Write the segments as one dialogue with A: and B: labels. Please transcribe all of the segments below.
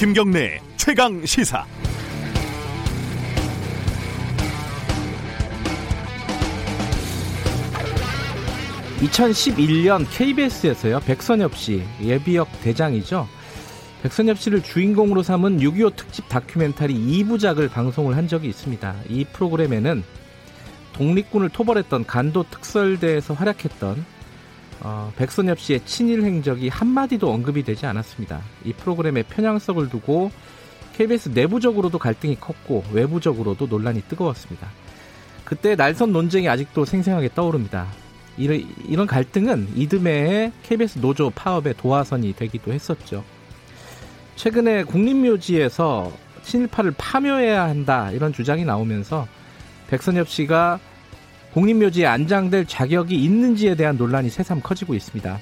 A: 김경래 최강 시사.
B: (2011년) KBS에서요 백선엽 씨 예비역 대장이죠 백선엽 씨를 주인공으로 삼은 6.25 특집 다큐멘터리 2부작을 방송을 한 적이 있습니다. 이 프로그램에는 독립군을 토벌했던 간도 특설대에서 활약했던 어, 백선엽 씨의 친일 행적이 한마디도 언급이 되지 않았습니다. 이 프로그램의 편향성을 두고 KBS 내부적으로도 갈등이 컸고 외부적으로도 논란이 뜨거웠습니다. 그때 날선 논쟁이 아직도 생생하게 떠오릅니다. 이런, 이런 갈등은 이듬해에 KBS 노조 파업의 도화선이 되기도 했었죠. 최근에 국립묘지에서 친일파를 파묘해야 한다 이런 주장이 나오면서 백선엽 씨가 국립묘지에 안장될 자격이 있는지에 대한 논란이 새삼 커지고 있습니다.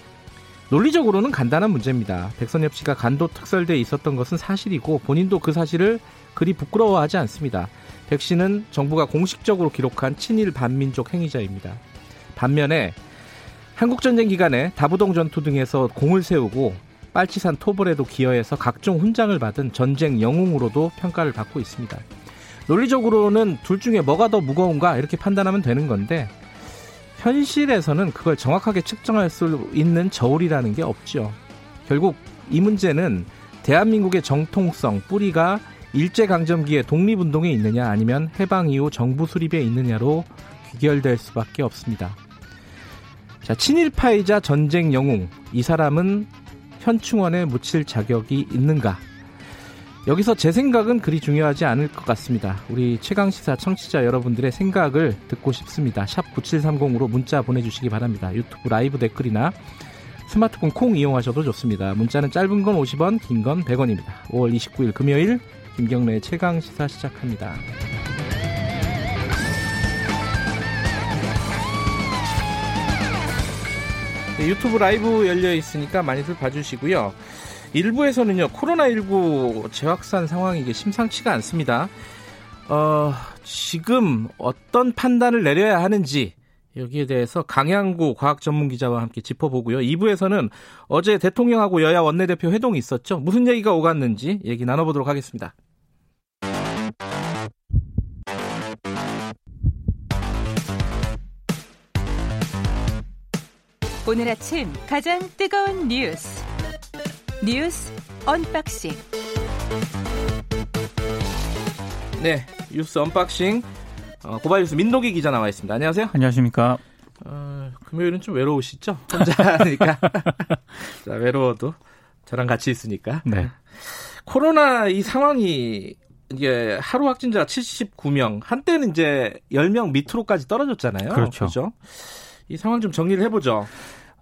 B: 논리적으로는 간단한 문제입니다. 백선엽 씨가 간도 특설대에 있었던 것은 사실이고 본인도 그 사실을 그리 부끄러워하지 않습니다. 백 씨는 정부가 공식적으로 기록한 친일 반민족 행위자입니다. 반면에 한국전쟁 기간에 다부동 전투 등에서 공을 세우고 빨치산 토벌에도 기여해서 각종 훈장을 받은 전쟁 영웅으로도 평가를 받고 있습니다. 논리적으로는 둘 중에 뭐가 더 무거운가 이렇게 판단하면 되는 건데 현실에서는 그걸 정확하게 측정할 수 있는 저울이라는 게 없죠. 결국 이 문제는 대한민국의 정통성 뿌리가 일제강점기의 독립운동에 있느냐 아니면 해방 이후 정부 수립에 있느냐로 귀결될 수밖에 없습니다. 자, 친일파이자 전쟁 영웅. 이 사람은 현충원에 묻힐 자격이 있는가? 여기서 제 생각은 그리 중요하지 않을 것 같습니다. 우리 최강시사 청취자 여러분들의 생각을 듣고 싶습니다. 샵 9730으로 문자 보내주시기 바랍니다. 유튜브 라이브 댓글이나 스마트폰 콩 이용하셔도 좋습니다. 문자는 짧은 건 50원, 긴 건 100원입니다. 5월 29일 금요일 김경래의 최강시사 시작합니다. 네, 유튜브 라이브 열려 있으니까 많이들 봐주시고요. 일부에서는요 코로나19 재확산 상황이 이게 심상치가 않습니다. 어, 지금 어떤 판단을 내려야 하는지 여기에 대해서 강양구 과학 전문 기자와 함께 짚어보고요. 2부에서는 어제 대통령하고 여야 원내대표 회동이 있었죠. 무슨 얘기가 오갔는지 얘기 나눠보도록 하겠습니다.
C: 오늘 아침 가장 뜨거운 뉴스 뉴스 unboxing
B: 네 뉴스 unboxing 어, 고발 뉴스 민동기 기자 나와 있습니다. 안녕하세요.
D: 안녕하십니까.
B: 어, 금요일은 좀 외로우시죠? 혼자 하니까 자, 외로워도 저랑 같이 있으니까. 네. 코로나 이 상황이 이게 하루 확진자가 79명, 한때는 이제 10명 밑으로까지 떨어졌잖아요.
D: 그렇죠. 그렇죠?
B: 이 상황 좀 정리를 해보죠.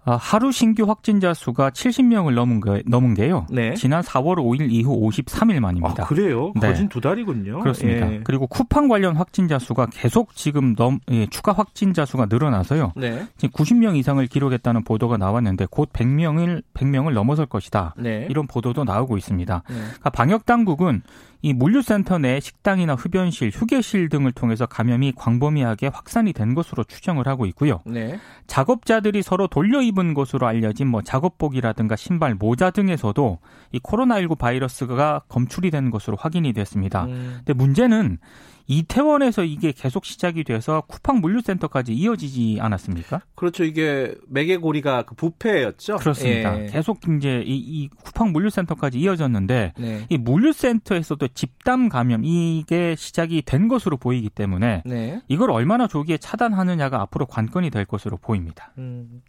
D: 아, 하루 신규 확진자 수가 70명을 넘은, 게, 넘은 게요. 네. 지난 4월 5일 이후 53일 만입니다.
B: 아, 그래요? 네. 거진 두 달이군요.
D: 그렇습니다. 예. 그리고 쿠팡 관련 확진자 수가 계속 지금 넘, 예, 추가 확진자 수가 늘어나서요. 네. 지금 90명 이상을 기록했다는 보도가 나왔는데 곧 100명을 100명을 넘어설 것이다. 네. 이런 보도도 나오고 있습니다. 네. 그러니까 방역 당국은 이 물류센터 내 식당이나 흡연실, 휴게실 등을 통해서 감염이 광범위하게 확산이 된 것으로 추정을 하고 있고요. 네. 작업자들이 서로 돌려 입은 것으로 알려진 뭐 작업복이라든가 신발, 모자 등에서도 이 코로나19 바이러스가 검출이 된 것으로 확인이 됐습니다. 음. 근데 문제는 이태원에서 이게 계속 시작이 돼서 쿠팡 물류센터까지 이어지지 않았습니까?
B: 그렇죠. 이게 매개고리가 그 부패였죠.
D: 그렇습니다. 예. 계속 이제 이, 이, 쿠팡 물류센터까지 이어졌는데 네. 이 물류센터에서도 집단 감염 이게 시작이 된 것으로 보이기 때문에 네. 이걸 얼마나 조기에 차단하느냐가 앞으로 관건이 될 것으로 보입니다. 음.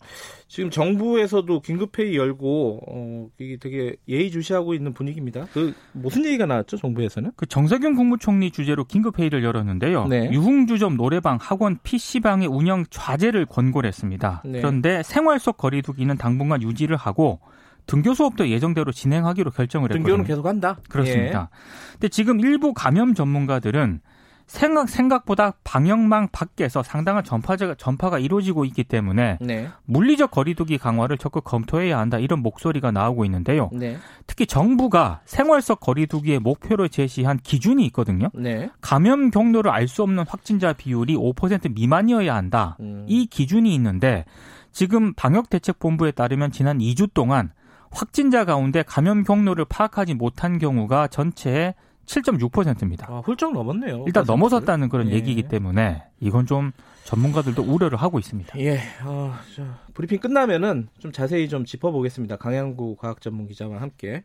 B: 지금 정부에서도 긴급회의 열고 어, 이게 되게 예의주시하고 있는 분위기입니다. 그 무슨 얘기가 나왔죠? 정부에서는?
D: 그 정세균 국무총리 주재로 긴급회의를 열었는데요. 네. 유흥주점, 노래방, 학원, PC방의 운영 좌제를 권고를 했습니다. 네. 그런데 생활 속 거리두기는 당분간 유지를 하고 등교 수업도 예정대로 진행하기로 결정을 했거든요.
B: 등교는 계속 한다?
D: 그렇습니다. 예. 근데 지금 일부 감염 전문가들은 생각 생각보다 방역망 밖에서 상당한 전파가 전파가 이루어지고 있기 때문에 네. 물리적 거리두기 강화를 적극 검토해야 한다 이런 목소리가 나오고 있는데요. 네. 특히 정부가 생활 속 거리두기의 목표로 제시한 기준이 있거든요. 네. 감염 경로를 알 수 없는 확진자 비율이 5% 미만이어야 한다. 음. 이 기준이 있는데 지금 방역대책본부에 따르면 지난 2주 동안 확진자 가운데 감염 경로를 파악하지 못한 경우가 전체의 7.6%입니다.
B: 아, 훌쩍 넘었네요.
D: 일단 넘어섰다는 그런 예. 얘기이기 때문에 이건 좀 전문가들도 우려를 하고 있습니다.
B: 예, 어, 저, 브리핑 끝나면은 좀 자세히 좀 짚어보겠습니다. 강양구 과학 전문 기자와 함께.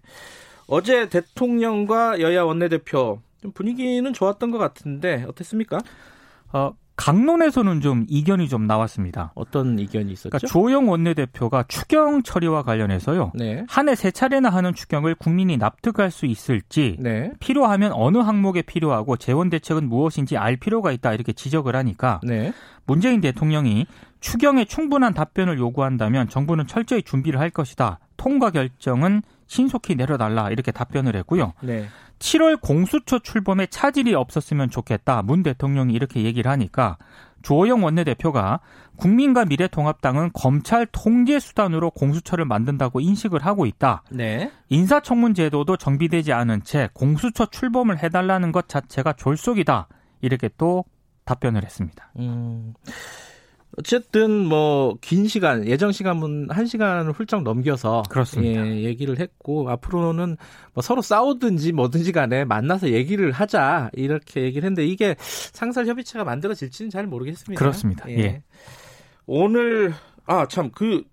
B: 어제 대통령과 여야 원내대표 좀 분위기는 좋았던 것 같은데 어땠습니까?
D: 어, 강론에서는 좀 이견이 좀 나왔습니다.
B: 어떤 이견이 있었죠?
D: 그러니까 조영 원내대표가 추경 처리와 관련해서요. 네. 한해 세 차례나 하는 추경을 국민이 납득할 수 있을지 네. 필요하면 어느 항목에 필요하고 재원 대책은 무엇인지 알 필요가 있다 이렇게 지적을 하니까 네. 문재인 대통령이 추경에 충분한 답변을 요구한다면 정부는 철저히 준비를 할 것이다. 통과 결정은 신속히 내려달라 이렇게 답변을 했고요. 네. 7월 공수처 출범에 차질이 없었으면 좋겠다. 문 대통령이 이렇게 얘기를 하니까 조호영 원내대표가 국민과 미래통합당은 검찰 통제 수단으로 공수처를 만든다고 인식을 하고 있다. 네. 인사청문 제도도 정비되지 않은 채 공수처 출범을 해달라는 것 자체가 졸속이다. 이렇게 또 답변을 했습니다. 음.
B: 어쨌든 뭐 긴 시간 예정 시간은 한 시간을 훌쩍 넘겨서 그렇습니다. 예, 얘기를 했고 앞으로는 뭐 서로 싸우든지 뭐든지 간에 만나서 얘기를 하자 이렇게 얘기를 했는데 이게 상설 협의체가 만들어질지는 잘 모르겠습니다.
D: 그렇습니다. 예. 예.
B: 오늘 아 참 그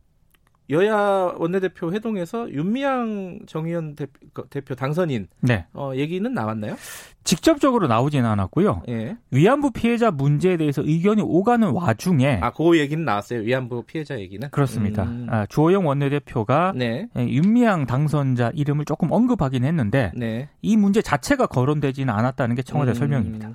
B: 여야 원내대표 회동에서 윤미향 정의원 대표, 대표 당선인 네. 어, 얘기는 나왔나요?
D: 직접적으로 나오지는 않았고요. 예. 위안부 피해자 문제에 대해서 의견이 오가는 와중에
B: 아, 그 얘기는 나왔어요. 위안부 피해자 얘기는.
D: 그렇습니다. 음. 아, 주호영 원내대표가 네. 예, 윤미향 당선자 이름을 조금 언급하긴 했는데 네. 이 문제 자체가 거론되지는 않았다는 게 청와대 음. 설명입니다.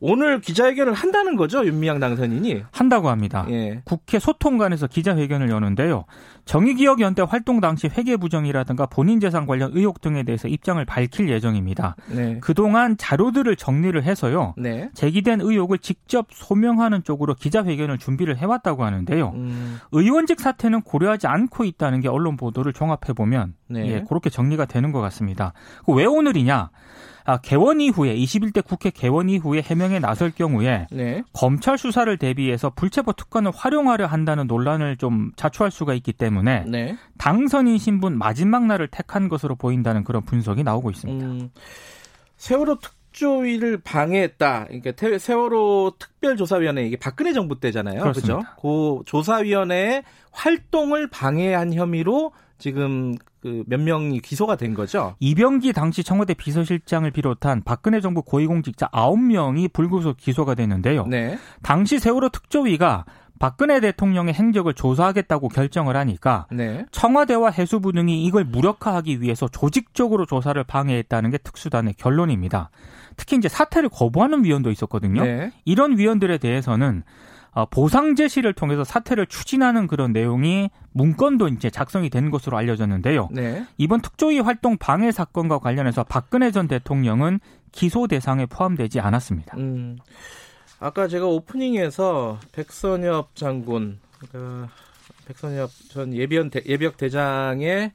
B: 오늘 기자회견을 한다는 거죠, 윤미향 당선인이?
D: 한다고 합니다. 예. 국회 소통관에서 기자회견을 여는데요. 정의기억연대 활동 당시 회계 부정이라든가 본인 재산 관련 의혹 등에 대해서 입장을 밝힐 예정입니다. 네. 그동안 자료들을 정리를 해서요. 네. 제기된 의혹을 직접 소명하는 쪽으로 기자회견을 준비를 해왔다고 하는데요. 음. 의원직 사태는 고려하지 않고 있다는 게 언론 보도를 종합해 보면 네. 예, 그렇게 정리가 되는 것 같습니다. 왜 오늘이냐? 아, 개원 이후에 21대 국회 개원 이후에 해명에 나설 경우에 네. 검찰 수사를 대비해서 불체포 특권을 활용하려 한다는 논란을 좀 자초할 수가 있기 때문에 네. 당선인 신분 마지막 날을 택한 것으로 보인다는 그런 분석이 나오고 있습니다. 음,
B: 세월호 특조위를 방해했다. 그러니까 세월호 특별조사위원회 이게 박근혜 정부 때잖아요. 그렇죠? 그 조사위원회의 활동을 방해한 혐의로 지금 그 몇 명이 기소가 된 거죠.
D: 이병기 당시 청와대 비서실장을 비롯한 박근혜 정부 고위공직자 9명이 불구속 기소가 됐는데요. 네. 당시 세월호 특조위가 박근혜 대통령의 행적을 조사하겠다고 결정을 하니까 네. 청와대와 해수부 등이 이걸 무력화하기 위해서 조직적으로 조사를 방해했다는 게 특수단의 결론입니다. 특히 이제 사퇴를 거부하는 위원도 있었거든요. 네. 이런 위원들에 대해서는 어, 보상 제시를 통해서 사태를 추진하는 그런 내용이 문건도 이제 작성이 된 것으로 알려졌는데요. 네. 이번 특조위 활동 방해 사건과 관련해서 박근혜 전 대통령은 기소 대상에 포함되지 않았습니다. 음,
B: 아까 제가 오프닝에서 백선엽 장군, 그러니까 백선엽 전 예비원 대, 예비역 대장의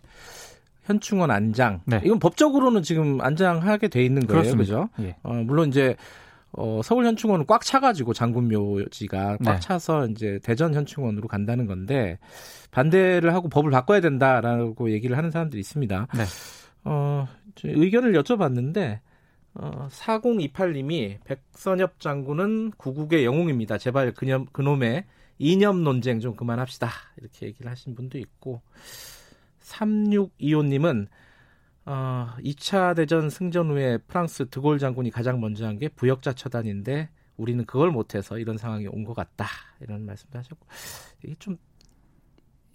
B: 현충원 안장. 네. 이건 법적으로는 지금 안장하게 돼 있는 거예요, 그렇죠? 예. 어, 물론 이제 어, 서울 현충원은 꽉 차가지고 장군 묘지가 꽉 네. 차서 이제 대전 현충원으로 간다는 건데 반대를 하고 법을 바꿔야 된다라고 얘기를 하는 사람들이 있습니다. 네. 어, 의견을 여쭤봤는데 어, 4028님이 백선엽 장군은 구국의 영웅입니다. 제발 그념, 그놈의 이념 논쟁 좀 그만합시다. 이렇게 얘기를 하신 분도 있고 3625님은 어, 2차 대전 승전 후에 프랑스 드골 장군이 가장 먼저 한 게 부역자 처단인데 우리는 그걸 못해서 이런 상황이 온 것 같다 이런 말씀도 하셨고 이게 좀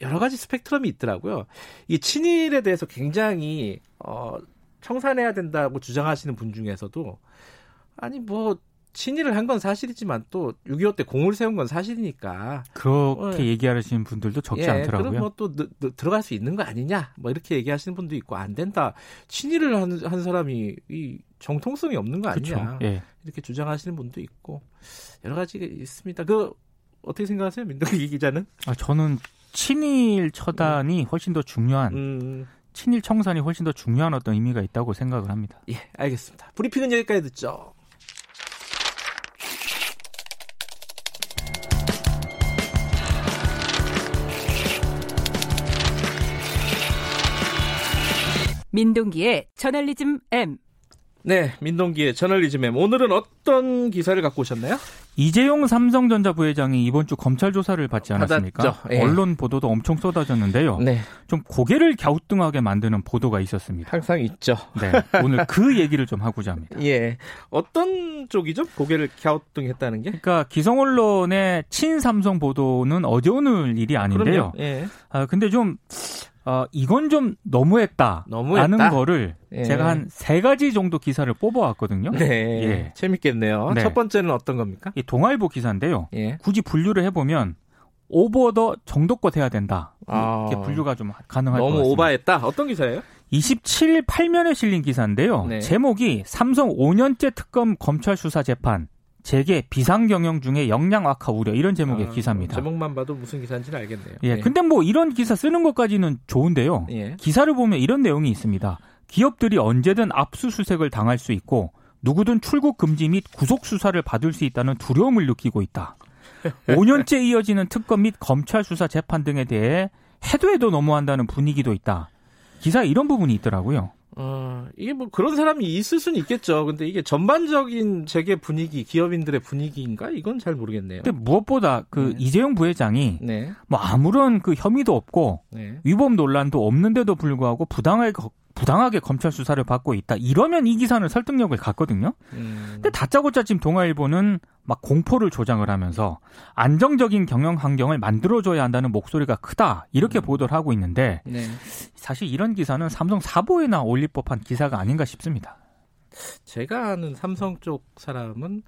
B: 여러 가지 스펙트럼이 있더라고요. 이 친일에 대해서 굉장히 어, 청산해야 된다고 주장하시는 분 중에서도 아니 뭐 친일을 한 건 사실이지만 또 6.25 때 공을 세운 건 사실이니까
D: 그렇게 어, 얘기하시는 분들도 적지 예, 않더라고요.
B: 그럼 뭐또 들어갈 수 있는 거 아니냐? 뭐 이렇게 얘기하시는 분도 있고 안 된다. 친일을 한, 한 사람이 이 정통성이 없는 거 아니냐? 예. 이렇게 주장하시는 분도 있고 여러 가지가 있습니다. 그 어떻게 생각하세요, 민동기 기자는?
D: 아 저는 친일 처단이 음. 훨씬 더 중요한. 음. 친일 청산이 훨씬 더 중요한 어떤 의미가 있다고 생각을 합니다.
B: 예, 알겠습니다. 브리핑은 여기까지 듣죠.
C: 민동기의 저널리즘 M.
B: 네, 민동기의 저널리즘 M. 오늘은 어떤 기사를 갖고 오셨나요?
D: 이재용 삼성전자 부회장이 이번 주 검찰 조사를 받지 않았습니까? 예. 언론 보도도 엄청 쏟아졌는데요. 네. 좀 고개를 갸우뚱하게 만드는 보도가 있었습니다.
B: 항상 있죠.
D: 네. 오늘 그 얘기를 좀 하고자 합니다.
B: 예. 어떤 쪽이죠? 고개를 갸우뚱했다는 게?
D: 그러니까 기성 언론의 친삼성 보도는 어제 오늘 일이 아닌데요. 예. 아 근데 좀 어, 이건 좀 너무했다. 너무했다. 라는 거를 예. 제가 한 세 가지 정도 기사를 뽑아왔거든요.
B: 네. 예. 재밌겠네요. 네. 첫 번째는 어떤 겁니까?
D: 이 동아일보 기사인데요. 예. 굳이 분류를 해보면 오버 더 정도껏 해야 된다. 아. 이렇게 분류가 좀 가능할 것 같습니다.
B: 너무 오바했다. 어떤 기사예요?
D: 27일 8면에 실린 기사인데요. 네. 제목이 삼성 5년째 특검 검찰 수사 재판 재계 비상 경영 중에 역량 악화 우려 이런 제목의 아, 기사입니다.
B: 제목만 봐도 무슨 기사인지는 알겠네요.
D: 예, 네. 근데 뭐 이런 기사 쓰는 것까지는 좋은데요. 예. 기사를 보면 이런 내용이 있습니다. 기업들이 언제든 압수수색을 당할 수 있고 누구든 출국 금지 및 구속 수사를 받을 수 있다는 두려움을 느끼고 있다. 5년째 이어지는 특검 및 검찰 수사 재판 등에 대해 해도 해도 넘어한다는 분위기도 있다. 기사에 이런 부분이 있더라고요.
B: 어, 이게 뭐 그런 사람이 있을 수는 있겠죠. 근데 이게 전반적인 재계 분위기, 기업인들의 분위기인가? 이건 잘 모르겠네요.
D: 근데 무엇보다 그 네. 이재용 부회장이 네. 뭐 아무런 그 혐의도 없고 네. 위법 논란도 없는데도 불구하고 부당하게 부당하게 검찰 수사를 받고 있다. 이러면 이 기사는 설득력을 갖거든요. 음. 근데 다짜고짜 지금 동아일보는 막 공포를 조장을 하면서 안정적인 경영 환경을 만들어줘야 한다는 목소리가 크다. 이렇게 음. 보도를 하고 있는데 네. 사실 이런 기사는 삼성 사보에나 올릴 법한 기사가 아닌가 싶습니다.
B: 제가 아는 삼성 쪽 사람은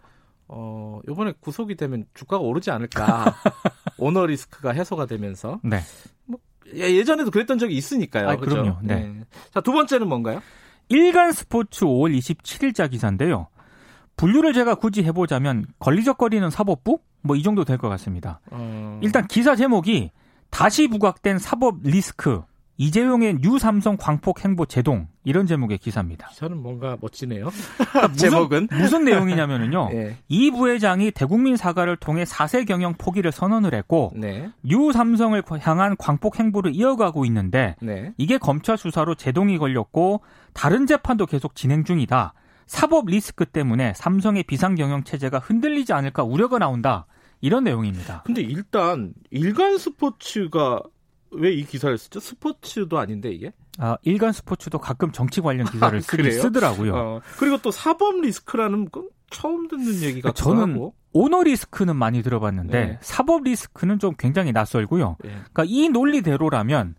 B: 어, 요번에 구속이 되면 주가가 오르지 않을까. 오너 리스크가 해소가 되면서. 네. 뭐 예, 예전에도 그랬던 적이 있으니까요. 아, 그렇죠? 그럼요. 네. 네. 자, 두 번째는 뭔가요?
D: 일간 스포츠 5월 27일자 기사인데요. 분류를 제가 굳이 해보자면 권리적거리는 사법부? 뭐 이 정도 될 것 같습니다. 어... 일단 기사 제목이 다시 부각된 사법 리스크 이재용의 new 삼성 광폭 행보 제동 이런 제목의 기사입니다.
B: 기사는 뭔가 멋지네요. 그러니까 제목은
D: 무슨 내용이냐면은요. 네. 이 부회장이 대국민 사과를 통해 4세 경영 포기를 선언을 했고 네. new 삼성을 향한 광폭 행보를 이어가고 있는데 네. 이게 검찰 수사로 제동이 걸렸고 다른 재판도 계속 진행 중이다. 사법 리스크 때문에 삼성의 비상 경영 체제가 흔들리지 않을까 우려가 나온다. 이런 내용입니다.
B: 근데 일단 일간 스포츠가 왜 이 기사를 쓰죠? 스포츠도 아닌데 이게?
D: 아 일간 스포츠도 가끔 정치 관련 기사를 아, 쓰, 쓰더라고요. 어,
B: 그리고 또 사법 리스크라는 건 처음 듣는 얘기가
D: 저는 하고. 오너 리스크는 많이 들어봤는데 네. 사법 리스크는 좀 굉장히 낯설고요. 네. 그러니까 이 논리대로라면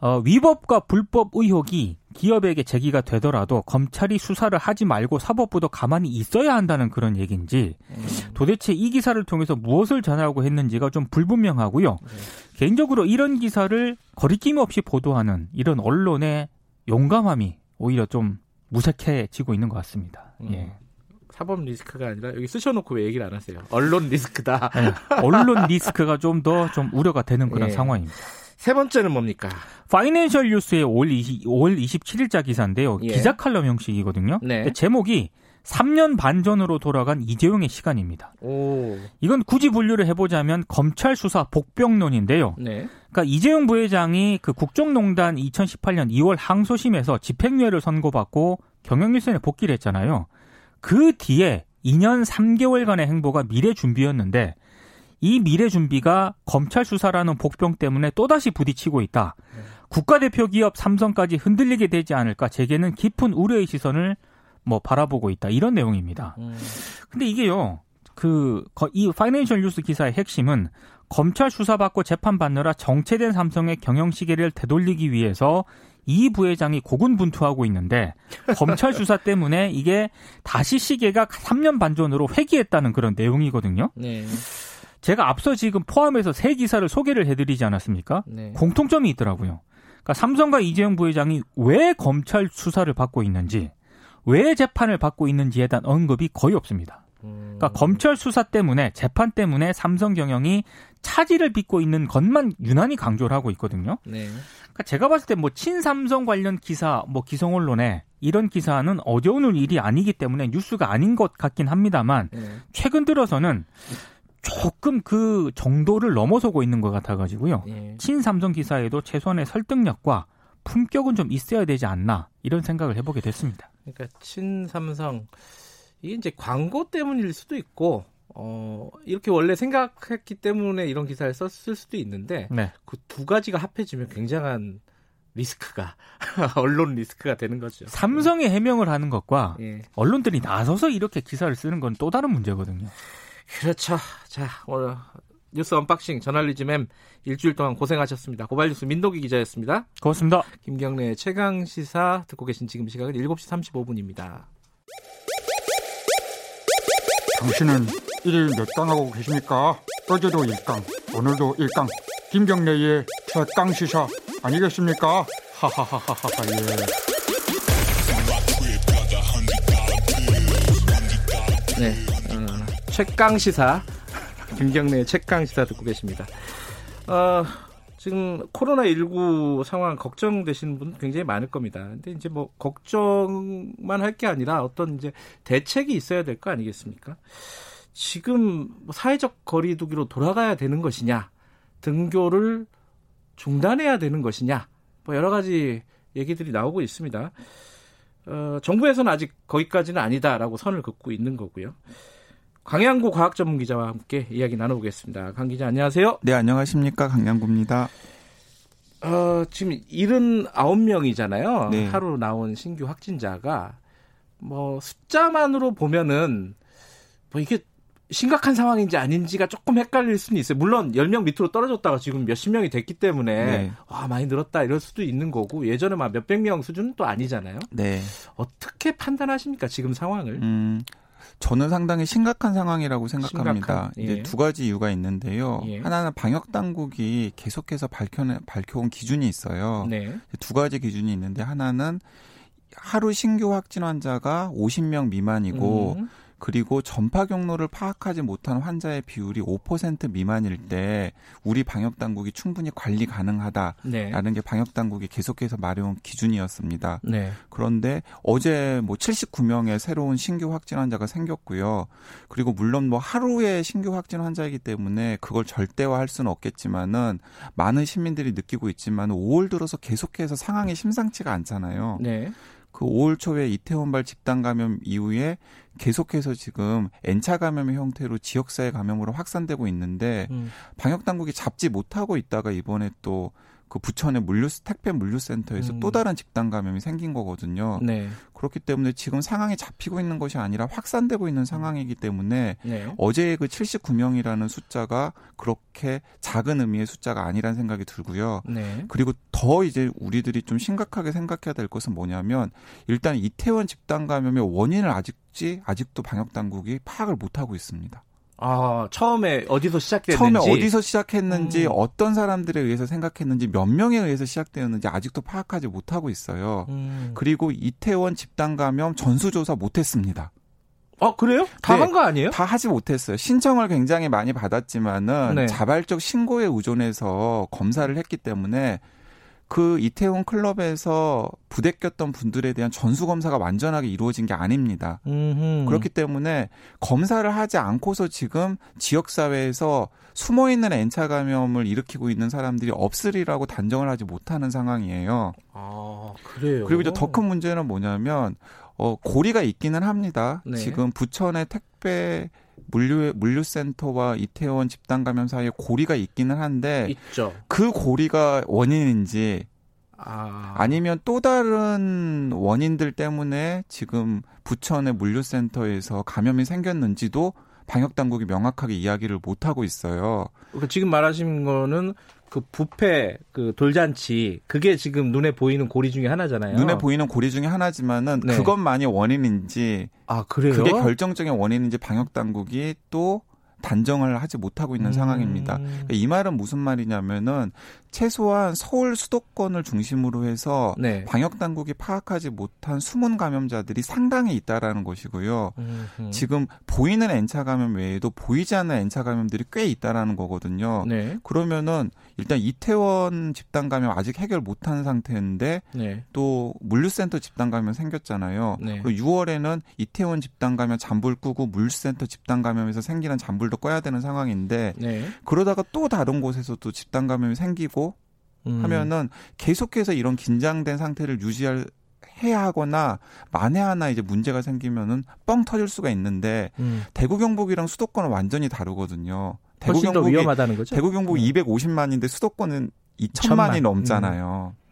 D: 어, 위법과 불법 의혹이 기업에게 제기가 되더라도 검찰이 수사를 하지 말고 사법부도 가만히 있어야 한다는 그런 얘기인지 음. 도대체 이 기사를 통해서 무엇을 전하려고 했는지가 좀 불분명하고요. 네. 개인적으로 이런 기사를 거리낌 없이 보도하는 이런 언론의 용감함이 오히려 좀 무색해지고 있는 것 같습니다. 음. 예.
B: 사법 리스크가 아니라 여기 쓰셔놓고 왜 얘기를 안 하세요? 언론 리스크다. 네.
D: 언론 리스크가 좀 더좀 좀 우려가 되는 그런 예. 상황입니다.
B: 세 번째는 뭡니까?
D: 파이낸셜 뉴스의 5월, 20, 5월 27일자 기사인데요. 예. 기자 칼럼 형식이거든요. 네. 제목이 3년 반 전으로 돌아간 이재용의 시간입니다. 오. 이건 굳이 분류를 해보자면 검찰 수사 복병론인데요. 네. 그러니까 이재용 부회장이 그 국정농단 2018년 2월 항소심에서 집행유예를 선고받고 경영일선에 복귀를 했잖아요. 그 뒤에 2년 3개월간의 행보가 미래 준비였는데 이 미래 준비가 검찰 수사라는 복병 때문에 또다시 부딪히고 있다. 네. 국가대표 기업 삼성까지 흔들리게 되지 않을까 제게는 깊은 우려의 시선을 뭐 바라보고 있다. 이런 내용입니다. 음. 근데 이게요. 그 이 파이낸셜 뉴스 기사의 핵심은 검찰 수사받고 재판받느라 정체된 삼성의 경영 시계를 되돌리기 위해서 이 부회장이 고군분투하고 있는데 검찰 수사 때문에 이게 다시 시계가 3년 반 전으로 회귀했다는 그런 내용이거든요. 네. 제가 앞서 지금 포함해서 세 기사를 소개를 해드리지 않았습니까? 네. 공통점이 있더라고요. 그러니까 삼성과 이재용 부회장이 왜 검찰 수사를 받고 있는지, 왜 재판을 받고 있는지에 대한 언급이 거의 없습니다. 그러니까 음. 검찰 수사 때문에 재판 때문에 삼성 경영이 차질을 빚고 있는 것만 유난히 강조를 하고 있거든요. 네. 그러니까 제가 봤을 때 뭐 친삼성 관련 기사, 뭐 기성 언론에 이런 기사는 오늘 일이 아니기 때문에 뉴스가 아닌 것 같긴 합니다만 네. 최근 들어서는 조금 그 정도를 넘어서고 있는 것 같아가지고요. 예. 친삼성 기사에도 최소한의 설득력과 품격은 좀 있어야 되지 않나 이런 생각을 해보게 됐습니다.
B: 그러니까 친삼성 이게 이제 광고 때문일 수도 있고 어, 이렇게 원래 생각했기 때문에 이런 기사를 썼을 수도 있는데 네. 그두 가지가 합해지면 굉장한 리스크가 언론 리스크가 되는 거죠.
D: 삼성이 해명을 하는 것과 예. 언론들이 나서서 이렇게 기사를 쓰는 건 또 다른 문제거든요.
B: 그렇죠. 자, 오늘 뉴스 unboxing 저널리즘 M 일주일 동안 고생하셨습니다. 고발뉴스 민도기 기자였습니다.
D: 고맙습니다.
B: 김경래 최강 시사 듣고 계신 지금 시각은 7시 35분입니다.
E: 당신은 1일 몇 강 하고 계십니까? 어제도 1강, 오늘도 1강. 김경래의 최강 시사 아니겠습니까? 하하하하하
B: 예. 네, 어, 최강 시사 김경래의 책강 시사 듣고 계십니다. 어, 지금 코로나 19 상황 걱정되시는 분 굉장히 많을 겁니다. 근데 이제 뭐 걱정만 할 게 아니라 어떤 이제 대책이 있어야 될 거 아니겠습니까? 지금 뭐 사회적 거리두기로 돌아가야 되는 것이냐, 등교를 중단해야 되는 것이냐, 뭐 여러 가지 얘기들이 나오고 있습니다. 어, 정부에서는 아직 거기까지는 아니다라고 선을 긋고 있는 거고요. 강양구 과학전문기자와 함께 이야기 나눠보겠습니다. 강 기자 안녕하세요.
F: 네 안녕하십니까 강양구입니다.
B: 어, 지금 79명이잖아요. 네. 하루 나온 신규 확진자가 뭐 숫자만으로 보면은 뭐 이게 심각한 상황인지 아닌지가 조금 헷갈릴 수는 있어요. 물론 10명 밑으로 떨어졌다가 지금 몇십 명이 됐기 때문에 네. 와, 많이 늘었다 이럴 수도 있는 거고 예전에 막 몇백 명 수준은 또 아니잖아요.
F: 네.
B: 어떻게 판단하십니까? 지금 상황을? 음,
F: 저는 상당히 심각한 상황이라고 생각합니다. 심각한, 예. 이제 두 가지 이유가 있는데요. 예. 하나는 방역 당국이 계속해서 밝혀 밝혀온 기준이 있어요. 네. 두 가지 기준이 있는데 하나는 하루 신규 확진 환자가 50명 미만이고 음. 그리고 전파 경로를 파악하지 못한 환자의 비율이 5% 미만일 때 우리 방역 당국이 충분히 관리 가능하다라는 네. 게 방역 당국이 계속해서 마련한 기준이었습니다. 네. 그런데 어제 뭐 79명의 새로운 신규 확진 환자가 생겼고요. 그리고 물론 뭐 하루에 신규 확진 환자이기 때문에 그걸 절대화할 수는 없겠지만은 많은 시민들이 느끼고 있지만 5월 들어서 계속해서 상황이 심상치가 않잖아요. 네. 그 5월 초에 이태원발 집단 감염 이후에 계속해서 지금 N차 감염의 형태로 지역사회 감염으로 확산되고 있는데 음. 방역 당국이 잡지 못하고 있다가 이번에 또 그 부천의 물류 택배 물류센터에서 음. 또 다른 집단 감염이 생긴 거거든요. 네. 그렇기 때문에 지금 상황이 잡히고 있는 것이 아니라 확산되고 있는 상황이기 때문에 네. 어제의 그 79명이라는 숫자가 그렇게 작은 의미의 숫자가 아니라는 생각이 들고요. 네. 그리고 더 이제 우리들이 좀 심각하게 생각해야 될 것은 뭐냐면 일단 이태원 집단 감염의 원인을 아직지 아직도 방역 당국이 파악을 못 하고 있습니다.
B: 아, 처음에 어디서 시작됐는지
F: 처음에 어디서 시작했는지 음. 어떤 사람들에 의해서 생각했는지 몇 명에 의해서 시작되었는지 아직도 파악하지 못하고 있어요. 음. 그리고 이태원 집단 감염 전수조사 못했습니다.
B: 아 그래요? 다 한거 네, 아니에요?
F: 다 하지 못했어요. 신청을 굉장히 많이 받았지만은 네. 자발적 신고에 의존해서 검사를 했기 때문에 그 이태원 클럽에서 부대꼈던 분들에 대한 전수 검사가 완전하게 이루어진 게 아닙니다. 음흠. 그렇기 때문에 검사를 하지 않고서 지금 지역 사회에서 숨어 있는 N차 감염을 일으키고 있는 사람들이 없으리라고 단정을 하지 못하는 상황이에요.
B: 아, 그래요.
F: 그리고 이제 더 큰 문제는 뭐냐면 어 고리가 있기는 합니다. 네. 지금 부천의 택배 물류 물류센터와 이태원 집단 감염 사이에 고리가 있기는 한데
B: 있죠.
F: 그 고리가 원인인지 아. 아니면 또 다른 원인들 때문에 지금 부천의 물류센터에서 감염이 생겼는지도 방역 당국이 명확하게 이야기를 못 하고 있어요.
B: 그러니까 지금 말하신 거는 그 부패 그 돌잔치 그게 지금 눈에 보이는 고리 중에 하나잖아요.
F: 눈에 보이는 고리 중에 하나지만은 네. 그것만이 원인인지
B: 아 그래요?
F: 그게 결정적인 원인인지 방역 당국이 또 단정을 하지 못하고 있는 음. 상황입니다. 그러니까 이 말은 무슨 말이냐면은 최소한 서울 수도권을 중심으로 해서 네. 방역 당국이 파악하지 못한 숨은 감염자들이 상당히 있다라는 것이고요. 음흠. 지금 보이는 N차 감염 외에도 보이지 않는 N차 감염들이 꽤 있다라는 거거든요. 네. 그러면은 일단 이태원 집단 감염 아직 해결 못한 상태인데 네. 또 물류센터 집단 감염 생겼잖아요. 네. 그리고 6월에는 이태원 집단 감염 잔불 끄고 물류센터 집단 감염에서 생기는 잔불도 꺼야 되는 상황인데 네. 그러다가 또 다른 곳에서도 집단 감염이 생기고 음. 하면은 계속해서 이런 긴장된 상태를 유지할 해야 하거나 만에 하나 이제 문제가 생기면은 뻥 터질 수가 있는데 음. 대구 경북이랑 수도권은 완전히 다르거든요.
B: 대구 경북이 위험하다는 거죠.
F: 대구 경북 음. 250만인데 수도권은 2천만이 넘잖아요. 음.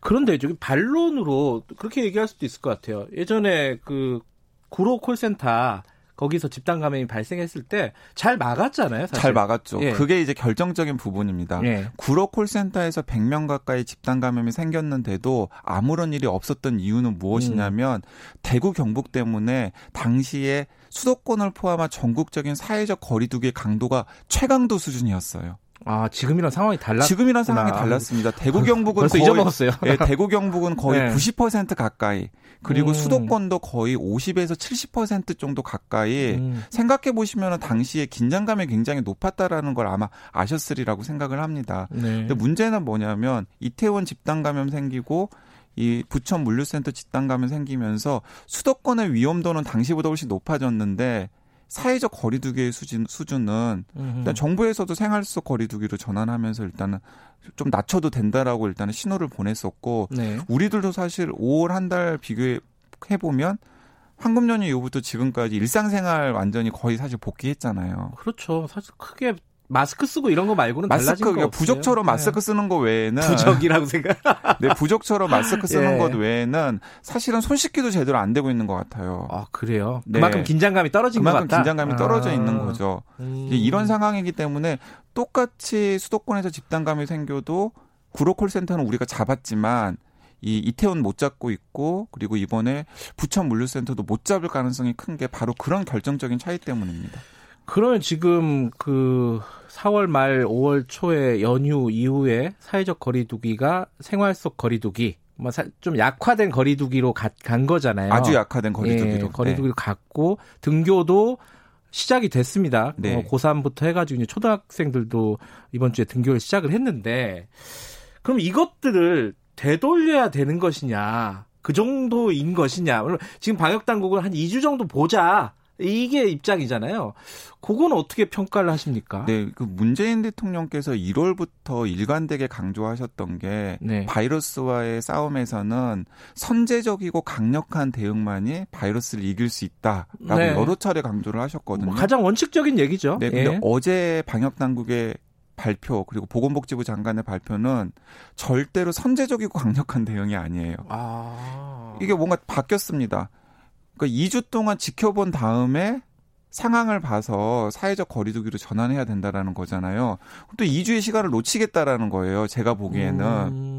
B: 그런데 저기 반론으로 그렇게 얘기할 수도 있을 것 같아요. 예전에 그 구로 콜센터 거기서 집단 감염이 발생했을 때 잘 막았잖아요. 사실.
F: 잘 막았죠. 예. 그게 이제 결정적인 부분입니다. 예. 구로 콜센터에서 100명 가까이 집단 감염이 생겼는데도 아무런 일이 없었던 이유는 무엇이냐면 음. 대구 경북 때문에 당시에 수도권을 포함한 전국적인 사회적 거리두기 강도가 최강도 수준이었어요.
B: 아 지금이랑 상황이 달랐
F: 지금이랑 상황이 달랐습니다. 대구 경북은
B: 거의 잊어먹었어요.
F: 예, 대구 경북은 거의 네. 90% 가까이 그리고 음. 수도권도 거의 50에서 70% 정도 가까이 음. 생각해 보시면 당시에 긴장감이 굉장히 높았다라는 걸 아마 아셨으리라고 생각을 합니다. 네. 근데 문제는 뭐냐면 이태원 집단 감염 생기고 이 부천 물류센터 집단 감염 생기면서 수도권의 위험도는 당시보다 훨씬 높아졌는데 사회적 거리두기의 수준, 수준은 일단 정부에서도 생활 속 거리두기로 전환하면서 일단은 좀 낮춰도 된다라고 일단은 신호를 보냈었고 네. 우리들도 사실 5월 한 달 비교해 보면 황금 연휴 이후부터 지금까지 일상생활 완전히 거의 사실 복귀했잖아요.
B: 그렇죠. 사실 크게 마스크 쓰고 이런 거 말고는 마스크 달라진 거
F: 부적처럼 네. 마스크 쓰는 거 외에는
B: 부적이라고 생각.
F: 네, 부적처럼 마스크 쓰는 예. 것 외에는 사실은 손 씻기도 제대로 안 되고 있는 것 같아요.
B: 아 그래요? 네. 그만큼 긴장감이 떨어진
F: 그만큼. 긴장감이 떨어져 아. 있는 거죠. 음. 이런 상황이기 때문에 똑같이 수도권에서 집단감이 생겨도 구로 콜센터는 우리가 잡았지만 이 이태원 못 잡고 있고 그리고 이번에 부천 물류센터도 못 잡을 가능성이 큰 게 바로 그런 결정적인 차이 때문입니다.
B: 그러면 지금 그 4월 말 5월 초에 연휴 이후에 사회적 거리두기가 생활 속 거리두기 뭐좀 약화된 거리두기로 가, 간 거잖아요.
F: 아주 약화된 거리두기로.
B: 예, 거리두기로 네. 갔고 등교도 시작이 됐습니다. 네. 어, 고3부터 해가지고 이제 초등학생들도 이번 주에 등교를 시작을 했는데 그럼 이것들을 되돌려야 되는 것이냐? 그 정도인 것이냐? 지금 방역 당국은 한 2주 정도 보자. 이게 입장이잖아요. 그건 어떻게 평가를 하십니까?
F: 네, 그 문재인 대통령께서 1월부터 일관되게 강조하셨던 게 네. 바이러스와의 싸움에서는 선제적이고 강력한 대응만이 바이러스를 이길 수 있다라고 네. 여러 차례 강조를 하셨거든요. 뭐
B: 가장 원칙적인 얘기죠.
F: 네, 근데 예. 어제 방역 당국의 발표 그리고 보건복지부 장관의 발표는 절대로 선제적이고 강력한 대응이 아니에요. 아... 이게 뭔가 바뀌었습니다. 그러니까 2주 동안 지켜본 다음에 상황을 봐서 사회적 거리두기로 전환해야 된다라는 거잖아요. 또 2주의 시간을 놓치겠다라는 거예요. 제가 보기에는. 음.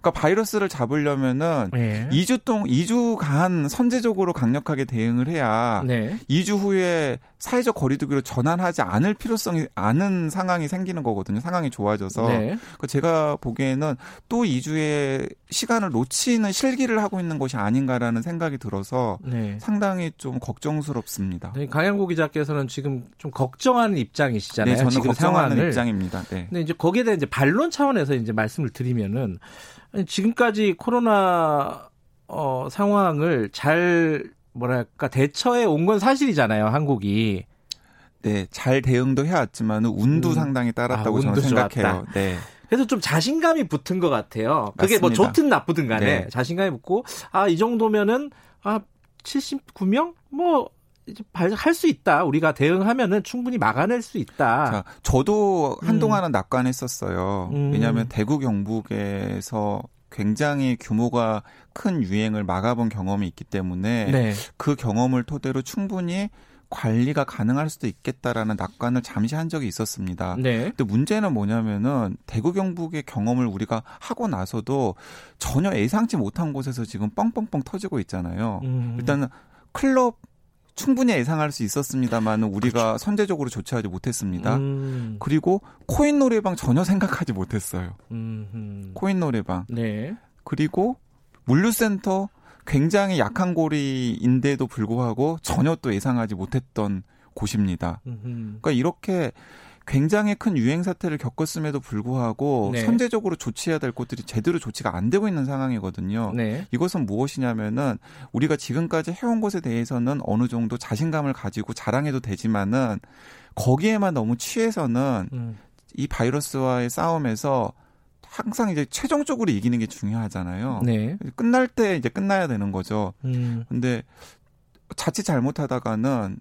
F: 그러니까 바이러스를 잡으려면은 네. 2주 동 2주간 선제적으로 강력하게 대응을 해야 네. 2주 후에 사회적 거리두기로 전환하지 않을 필요성이 않은 상황이 생기는 거거든요. 상황이 좋아져서. 네. 그러니까 제가 보기에는 또 2주의 시간을 놓치는 실기를 하고 있는 것이 아닌가라는 생각이 들어서 네. 상당히 좀 걱정스럽습니다.
B: 네, 강양구 기자께서는 지금 좀 걱정하는 입장이시잖아요.
F: 네, 저는 지금 걱정하는 상황을. 입장입니다. 네.
B: 근데 이제 거기에 대한 이제 반론 차원에서 이제 말씀을 드리면은 지금까지 코로나 어, 상황을 잘 뭐랄까 대처해 온 건 사실이잖아요, 한국이.
F: 네, 잘 대응도 해왔지만 운도 음. 상당히 따랐다고 아, 저는 생각해요. 네.
B: 그래서 좀 자신감이 붙은 것 같아요. 그게 뭐 맞습니다. 뭐 좋든 나쁘든 간에 네. 자신감이 붙고 아 이 정도면은 아 79명 뭐 할 수 있다. 우리가 대응하면은 충분히 막아낼 수 있다. 자,
F: 저도 한동안은 음. 낙관했었어요. 음. 왜냐하면 대구 경북에서 굉장히 규모가 큰 유행을 막아본 경험이 있기 때문에 네. 그 경험을 토대로 충분히 관리가 가능할 수도 있겠다라는 낙관을 잠시 한 적이 있었습니다. 네. 근데 문제는 뭐냐면은 대구 경북의 경험을 우리가 하고 나서도 전혀 예상치 못한 곳에서 지금 뻥뻥뻥 터지고 있잖아요. 음. 일단은 클럽 충분히 예상할 수 있었습니다만 우리가 그렇죠. 선제적으로 조치하지 못했습니다. 음. 그리고 코인 노래방 전혀 생각하지 못했어요. 음흠. 코인 노래방. 네. 그리고 물류센터 굉장히 약한 고리인데도 불구하고 전혀 또 예상하지 못했던 곳입니다. 음흠. 그러니까 이렇게 굉장히 큰 유행 사태를 겪었음에도 불구하고 네. 선제적으로 조치해야 될 곳들이 제대로 조치가 안 되고 있는 상황이거든요. 네. 이것은 무엇이냐면은 우리가 지금까지 해온 것에 대해서는 어느 정도 자신감을 가지고 자랑해도 되지만은 거기에만 너무 취해서는 음. 이 바이러스와의 싸움에서 항상 이제 최종적으로 이기는 게 중요하잖아요. 네. 끝날 때 이제 끝나야 되는 거죠. 음. 근데 자칫 잘못하다가는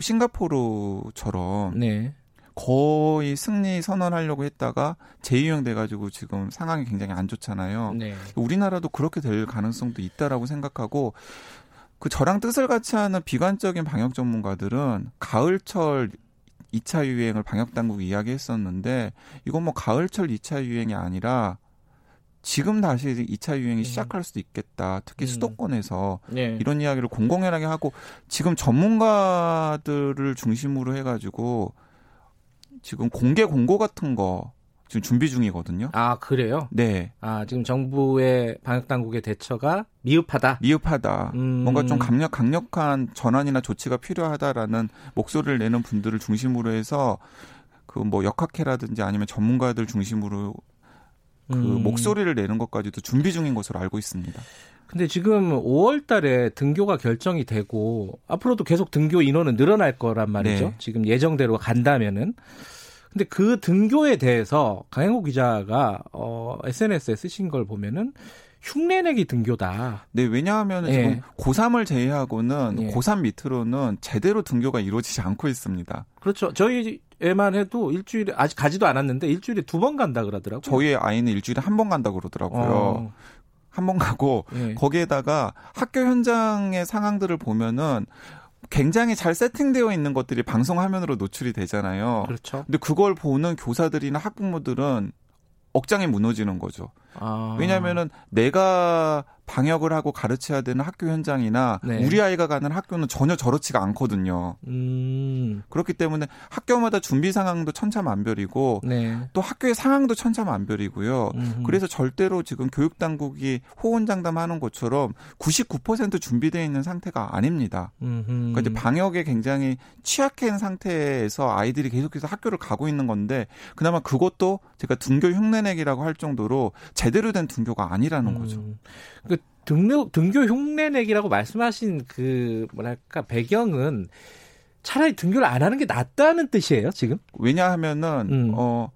F: 싱가포르처럼 네. 거의 승리 선언하려고 했다가 재유행 돼가지고 지금 상황이 굉장히 안 좋잖아요. 네. 우리나라도 그렇게 될 가능성도 있다라고 생각하고 그 저랑 뜻을 같이 하는 비관적인 방역 전문가들은 가을철 2차 유행을 방역 당국이 이야기했었는데 이건 뭐 가을철 2차 유행이 아니라 지금 다시 2차 유행이 음. 시작할 수도 있겠다. 특히 음. 수도권에서 네. 이런 이야기를 공공연하게 하고 지금 전문가들을 중심으로 해가지고 지금 공개 공고 같은 거 지금 준비 중이거든요.
B: 아 그래요?
F: 네.
B: 아 지금 정부의 방역 당국의 대처가 미흡하다.
F: 미흡하다. 음. 뭔가 좀 강력 강력한 전환이나 조치가 필요하다라는 목소리를 내는 분들을 중심으로 해서 그 뭐 역학회라든지 아니면 전문가들 중심으로 그 음. 목소리를 내는 것까지도 준비 중인 것으로 알고 있습니다.
B: 근데 지금 5월 달에 등교가 결정이 되고 앞으로도 계속 등교 인원은 늘어날 거란 말이죠. 네. 지금 예정대로 간다면은 근데 그 등교에 대해서 강행호 기자가 어 SNS에 쓰신 걸 보면은 흉내내기 등교다.
F: 네, 왜냐하면 예. 지금 고3을 제외하고는 예. 고3 밑으로는 제대로 등교가 이루어지지 않고 있습니다.
B: 그렇죠. 저희 애만 해도 일주일에 아직 가지도 않았는데 일주일에 두 번 간다 그러더라고요.
F: 저희 아이는 일주일에 한 번 간다 그러더라고요. 어. 한 번 가고 예. 거기에다가 학교 현장의 상황들을 보면은 굉장히 잘 세팅되어 있는 것들이 방송 화면으로 노출이 되잖아요.
B: 그렇죠.
F: 근데 그걸 보는 교사들이나 학부모들은 억장이 무너지는 거죠. 아. 왜냐하면은 내가 방역을 하고 가르쳐야 되는 학교 현장이나 네. 우리 아이가 가는 학교는 전혀 저렇지가 않거든요. 음. 그렇기 때문에 학교마다 준비 상황도 천차만별이고 네. 또 학교의 상황도 천차만별이고요. 음흠. 그래서 절대로 지금 교육 당국이 호언장담하는 것처럼 99% 준비되어 있는 상태가 아닙니다. 그러니까 이제 방역에 굉장히 취약한 상태에서 아이들이 계속해서 학교를 가고 있는 건데 그나마 그것도 제가 등교 흉내내기라고 할 정도로 제대로 된 등교가 아니라는 음. 거죠.
B: 그 등교, 등교 흉내 내기라고 말씀하신 그 뭐랄까 배경은 차라리 등교를 안 하는 게 낫다는 뜻이에요 지금?
F: 왜냐하면은 음. 어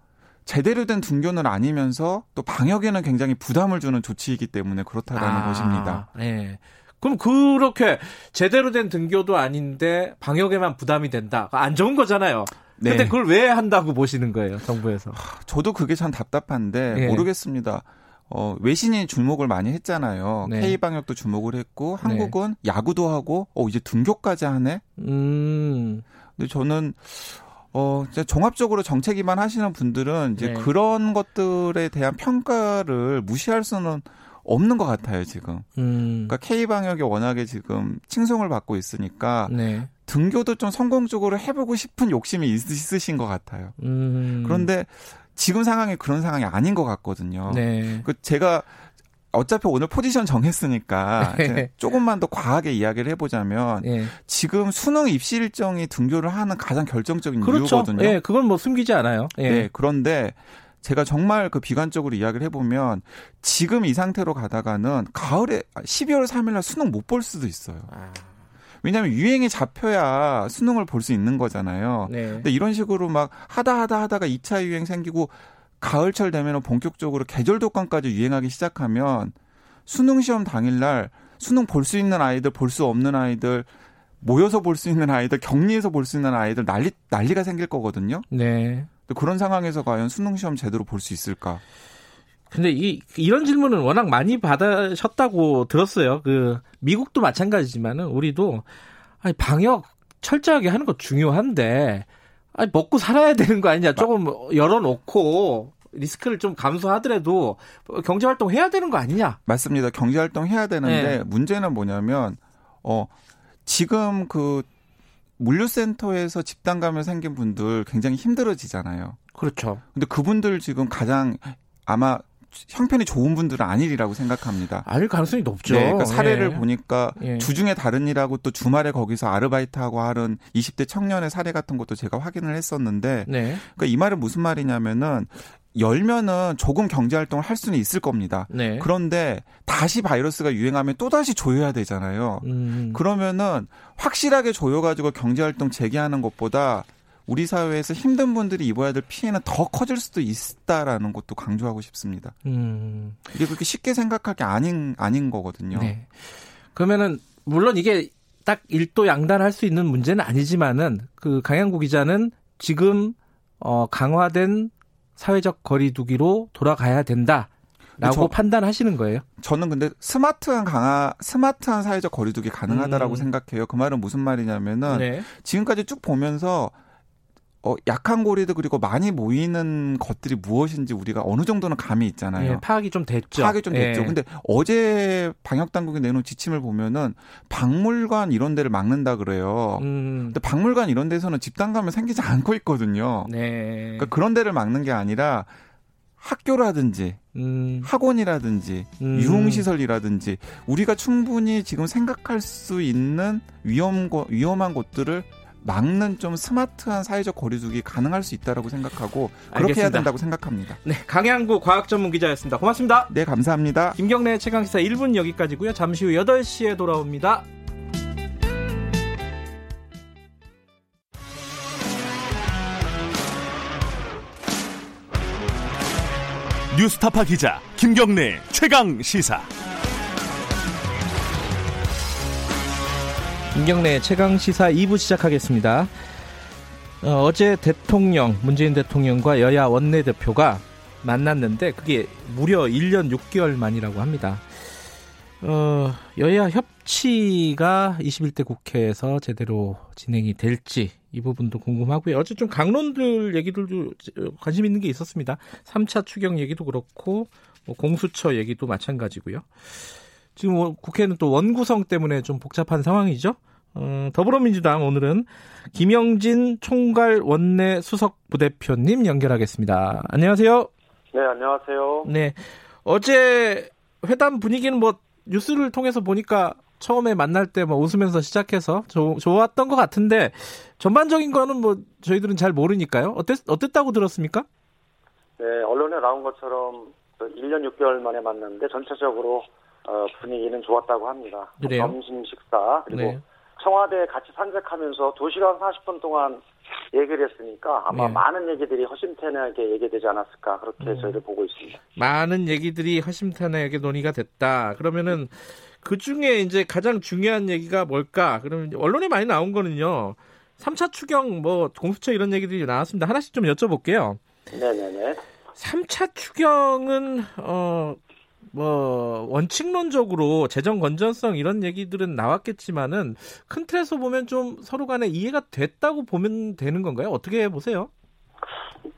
F: 제대로 된 등교는 아니면서 또 방역에는 굉장히 부담을 주는 조치이기 때문에 그렇다라는 아, 것입니다.
B: 네. 그럼 그렇게 제대로 된 등교도 아닌데 방역에만 부담이 된다. 안 좋은 거잖아요. 네. 근데 그걸 왜 한다고 보시는 거예요, 정부에서?
F: 저도 그게 참 답답한데 네. 모르겠습니다. 어, 외신이 주목을 많이 했잖아요. 네. K 방역도 주목을 했고 네. 한국은 네. 야구도 하고 어 이제 등교까지 하네. 음. 근데 저는 어, 이제 종합적으로 정책위만 하시는 분들은 이제 네. 그런 것들에 대한 평가를 무시할 수는 없는 것 같아요, 지금. 음. 그러니까 K 방역이 워낙에 지금 칭송을 받고 있으니까 네. 등교도 좀 성공적으로 해보고 싶은 욕심이 있 으신 것 같아요. 음. 그런데 지금 상황이 그런 상황이 아닌 것 같거든요. 네. 그 제가 어차피 오늘 포지션 정했으니까 네. 조금만 더 과하게 이야기를 해보자면 네. 지금 수능 입시 일정이 등교를 하는 가장 결정적인 그렇죠. 이유거든요.
B: 네, 그건 뭐 숨기지 않아요.
F: 예. 네, 그런데 제가 정말 그 비관적으로 이야기를 해보면 지금 이 상태로 가다가는 가을에 12월 3일날 수능 못 볼 수도 있어요. 아. 왜냐하면 유행이 잡혀야 수능을 볼 수 있는 거잖아요. 네. 근데 이런 식으로 막 하다 하다 하다가 2차 유행 생기고 가을철 되면 본격적으로 계절 독감까지 유행하기 시작하면 수능 시험 당일날 수능 볼 수 있는 아이들, 볼 수 없는 아이들, 모여서 볼 수 있는 아이들, 격리해서 볼 수 있는 아이들 난리 난리가 생길 거거든요. 네. 그런 상황에서 과연 수능 시험 제대로 볼 수 있을까?
B: 근데 이 이런 질문은 워낙 많이 받으셨다고 들었어요. 그 미국도 마찬가지지만은 우리도 아니 방역 철저하게 하는 거 중요한데 아니 먹고 살아야 되는 거 아니냐. 조금 열어놓고 리스크를 좀 감수하더라도 경제 활동 해야 되는 거 아니냐?
F: 맞습니다. 경제 활동 해야 되는데 네. 문제는 뭐냐면 어 지금 그 물류센터에서 집단 감염 생긴 분들 굉장히 힘들어지잖아요.
B: 그렇죠.
F: 근데 그분들 지금 가장 아마 형편이 좋은 분들은 아니리라고 생각합니다.
B: 아닐 가능성이 높죠.
F: 네, 그러니까 사례를 예. 보니까 예. 주중에 다른 일하고 또 주말에 거기서 아르바이트하고 하는 20대 청년의 사례 같은 것도 제가 확인을 했었는데, 네. 그러니까 이 말은 무슨 말이냐면은 열면은 조금 경제 활동을 할 수는 있을 겁니다. 네. 그런데 다시 바이러스가 유행하면 또 다시 조여야 되잖아요. 음. 그러면은 확실하게 조여 가지고 경제 활동 재개하는 것보다 우리 사회에서 힘든 분들이 입어야 될 피해는 더 커질 수도 있다라는 것도 강조하고 싶습니다. 음. 이게 그렇게 쉽게 생각할 게 아닌 아닌 거거든요. 네.
B: 그러면은 물론 이게 딱 일도 양단할 수 있는 문제는 아니지만은 그 강양구 기자는 지금 어 강화된 사회적 거리두기로 돌아가야 된다. 라고 판단하시는 거예요?
F: 저는 근데 스마트한 강화, 스마트한 사회적 거리두기 가능하다라고 음. 생각해요. 그 말은 무슨 말이냐면은 네. 지금까지 쭉 보면서 어, 약한 고리들 그리고 많이 모이는 것들이 무엇인지 우리가 어느 정도는 감이 있잖아요.
B: 예, 파악이 좀 됐죠.
F: 파악이 좀 됐죠. 예. 근데 어제 방역 당국이 내놓은 지침을 보면은 박물관 이런 데를 막는다 그래요. 음. 근데 박물관 이런 데서는 집단 감염 생기지 않고 있거든요. 네. 그러니까 그런 데를 막는 게 아니라 학교라든지 음. 학원이라든지 음. 유흥시설이라든지 우리가 충분히 지금 생각할 수 있는 위험 위험한 곳들을 막는 좀 스마트한 사회적 거리두기 가능할 수 있다라고 생각하고 그렇게 알겠습니다. 해야 된다고 생각합니다.
B: 네, 강양구 과학 전문 기자였습니다. 고맙습니다.
F: 네, 감사합니다.
B: 김경래 최강 시사 1분 여기까지고요. 잠시 후 8시에 돌아옵니다.
A: 뉴스타파 기자 김경래 최강 시사.
B: 김경래 최강 시사 2부 시작하겠습니다. 어, 제 대통령 문재인 대통령과 여야 원내 대표가 만났는데 그게 무려 1년 6개월 만이라고 합니다. 어, 여야 협치가 21대 국회에서 제대로 진행이 될지 이 부분도 궁금하고요. 어제 좀 강론들 얘기들도 관심 있는 게 있었습니다. 3차 추경 얘기도 그렇고 뭐 공수처 얘기도 마찬가지고요. 지금 뭐 국회는 또 원구성 때문에 좀 복잡한 상황이죠. 어, 더불어민주당 오늘은 김영진 총괄 원내 수석 부대표님 연결하겠습니다. 안녕하세요.
G: 네, 안녕하세요.
B: 네. 어제 회담 분위기는 뭐 뉴스를 통해서 보니까 처음에 만날 때 뭐 웃으면서 시작해서 조, 좋았던 것 같은데 전반적인 거는 뭐 저희들은 잘 모르니까요. 어땠, 어땠다고 들었습니까?
G: 네, 언론에 나온 것처럼 1년 6개월 만에 만났는데 전체적으로 어, 분위기는 좋았다고 합니다.
B: 그래요?
G: 점심 식사 그리고 네. 청와대 같이 산책하면서 2시간 40분 동안 얘기를 했으니까 아마 네. 많은 얘기들이 허심탄회하게 얘기되지 않았을까 그렇게 음. 저희를 보고 있습니다.
B: 많은 얘기들이 허심탄회하게 논의가 됐다. 그러면은 그 중에 이제 가장 중요한 얘기가 뭘까? 그러면 언론에 많이 나온 거는요. 3차 추경 뭐 공수처 이런 얘기들이 나왔습니다. 하나씩 좀 여쭤볼게요.
G: 네네네.
B: 3차 추경은 어 뭐 원칙론적으로 재정 건전성 이런 얘기들은 나왔겠지만은 큰 틀에서 보면 좀 서로 간에 이해가 됐다고 보면 되는 건가요? 어떻게 보세요?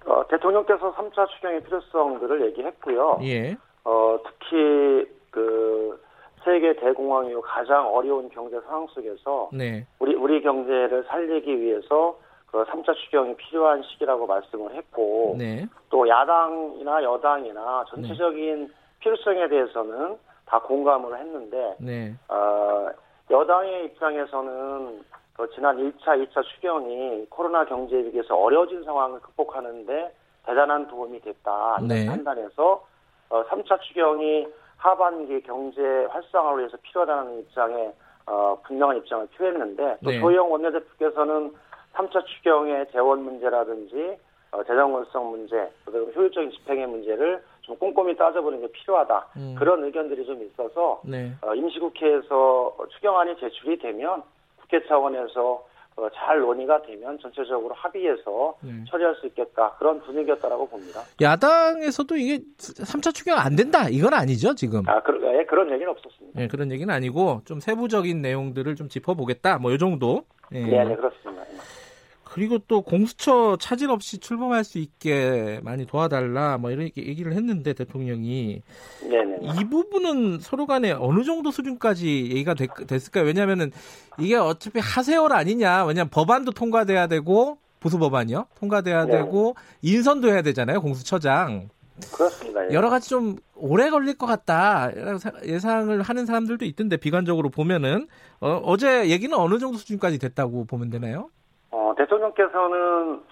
G: 어, 대통령께서 3차 추경의 필요성들을 얘기했고요.
B: 예.
G: 어, 특히 그 세계 대공황 이후 가장 어려운 경제 상황 속에서
B: 네.
G: 우리 우리 경제를 살리기 위해서 그 3차 추경이 필요한 시기라고 말씀을 했고
B: 네.
G: 또 야당이나 여당이나 전체적인 네. 필요성에 대해서는 다 공감을 했는데
B: 네.
G: 어, 여당의 입장에서는 그 지난 1차, 2차 추경이 코로나 경제 위기에서 어려워진 상황을 극복하는데 대단한 도움이 됐다
B: 네.
G: 판단해서 어, 3차 추경이 하반기 경제 활성화를 위해서 필요하다는 입장에 어, 분명한 입장을 표했는데 또 네. 조영 원내대표께서는 3차 추경의 재원 문제라든지 어, 재정 건성 문제, 그리고 효율적인 집행의 문제를 좀 꼼꼼히 따져보는 게 필요하다. 음. 그런 의견들이 좀 있어서
B: 네.
G: 어, 임시국회에서 추경안이 제출이 되면 국회 차원에서 어, 잘 논의가 되면 전체적으로 합의해서 네. 처리할 수 있겠다. 그런 분위기였다라고 봅니다.
B: 야당에서도 이게 3차 추경 안 된다. 이건 아니죠, 지금.
G: 아, 그, 예, 그런 얘기는 없었습니다.
B: 네, 그런 얘기는 아니고 좀 세부적인 내용들을 좀 짚어보겠다. 뭐 이 정도.
G: 예. 네, 네, 그렇습니다.
B: 그리고 또 공수처 차질 없이 출범할 수 있게 많이 도와달라 뭐 이렇게 얘기를 했는데 대통령이
G: 네네.
B: 이 부분은 서로 간에 어느 정도 수준까지 얘기가 됐, 됐을까요? 왜냐하면은 이게 어차피 하세월 아니냐 왜냐하면 법안도 통과돼야 되고 보수 법안이요 통과돼야 네. 되고 인선도 해야 되잖아요 공수처장
G: 그렇습니다.
B: 예. 여러 가지 좀 오래 걸릴 것 같다 예상을 하는 사람들도 있던데 비관적으로 보면은 어, 어제 얘기는 어느 정도 수준까지 됐다고 보면 되나요?
G: 어, 대통령께서는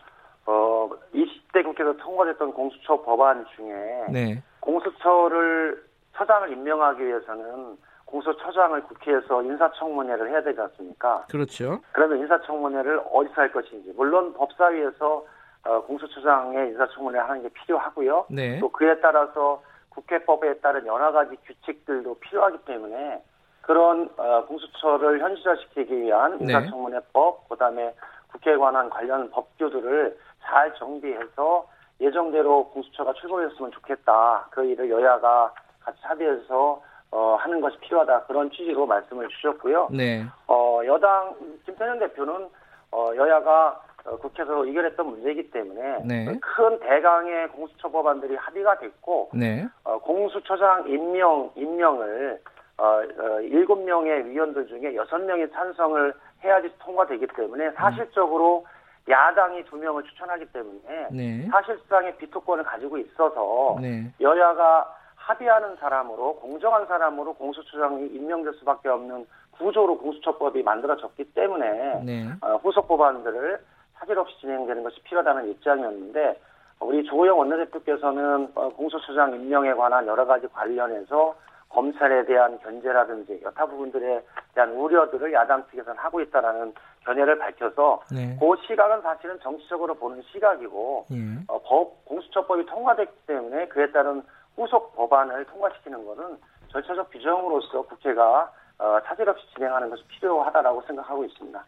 G: 어, 20대 국회에서 통과됐던 공수처 법안 중에
B: 네.
G: 공수처를 처장을 임명하기 위해서는 공수처장을 국회에서 인사청문회를 해야 되지 않습니까?
B: 그렇죠.
G: 그러면 인사청문회를 어디서 할 것인지 물론 법사위에서 어, 공수처장의 인사청문회를 하는 게 필요하고요. 네. 또 그에 따라서 국회법에 따른 여러 가지 규칙들도 필요하기 때문에 그런 어, 공수처를 현실화시키기 위한 네. 인사청문회법, 네. 그다음에 국회에 관한 관련 법규들을 잘 정비해서 예정대로 공수처가 출범했으면 좋겠다. 그 일을 여야가 같이 합의해서 어, 하는 것이 필요하다. 그런 취지로 말씀을 주셨고요. 네. 어, 여당 김태년 대표는 어, 여야가 어, 국회에서 의결했던 문제이기 때문에 네. 큰 대강의 공수처 법안들이 합의가 됐고 네. 어, 공수처장 임명 임명을 어, 어, 7명의 위원들 중에 6명이 찬성을 해야지 통과되기 때문에 사실적으로 야당이 두 명을 추천하기 때문에 네. 사실상의 비토권을 가지고 있어서 네. 여야가 합의하는 사람으로 공정한 사람으로 공수처장이 임명될 수밖에 없는 구조로 공수처법이 만들어졌기 때문에 네. 어, 후속 법안들을 사실 없이 진행되는 것이 필요하다는 입장이었는데 우리 조호영 원내대표께서는 어, 공수처장 임명에 관한 여러 가지 관련해서 검찰에 대한 견제라든지 여타 부분들에 대한 우려들을 야당 측에서는 하고 있다라는 견해를 밝혀서 네. 그 시각은 사실은 정치적으로 보는 시각이고 네. 어, 법 공수처법이 통과됐기 때문에 그에 따른 후속 법안을 통과시키는 것은 절차적 규정으로서 국회가 어, 차질 없이 진행하는 것이 필요하다라고 생각하고 있습니다.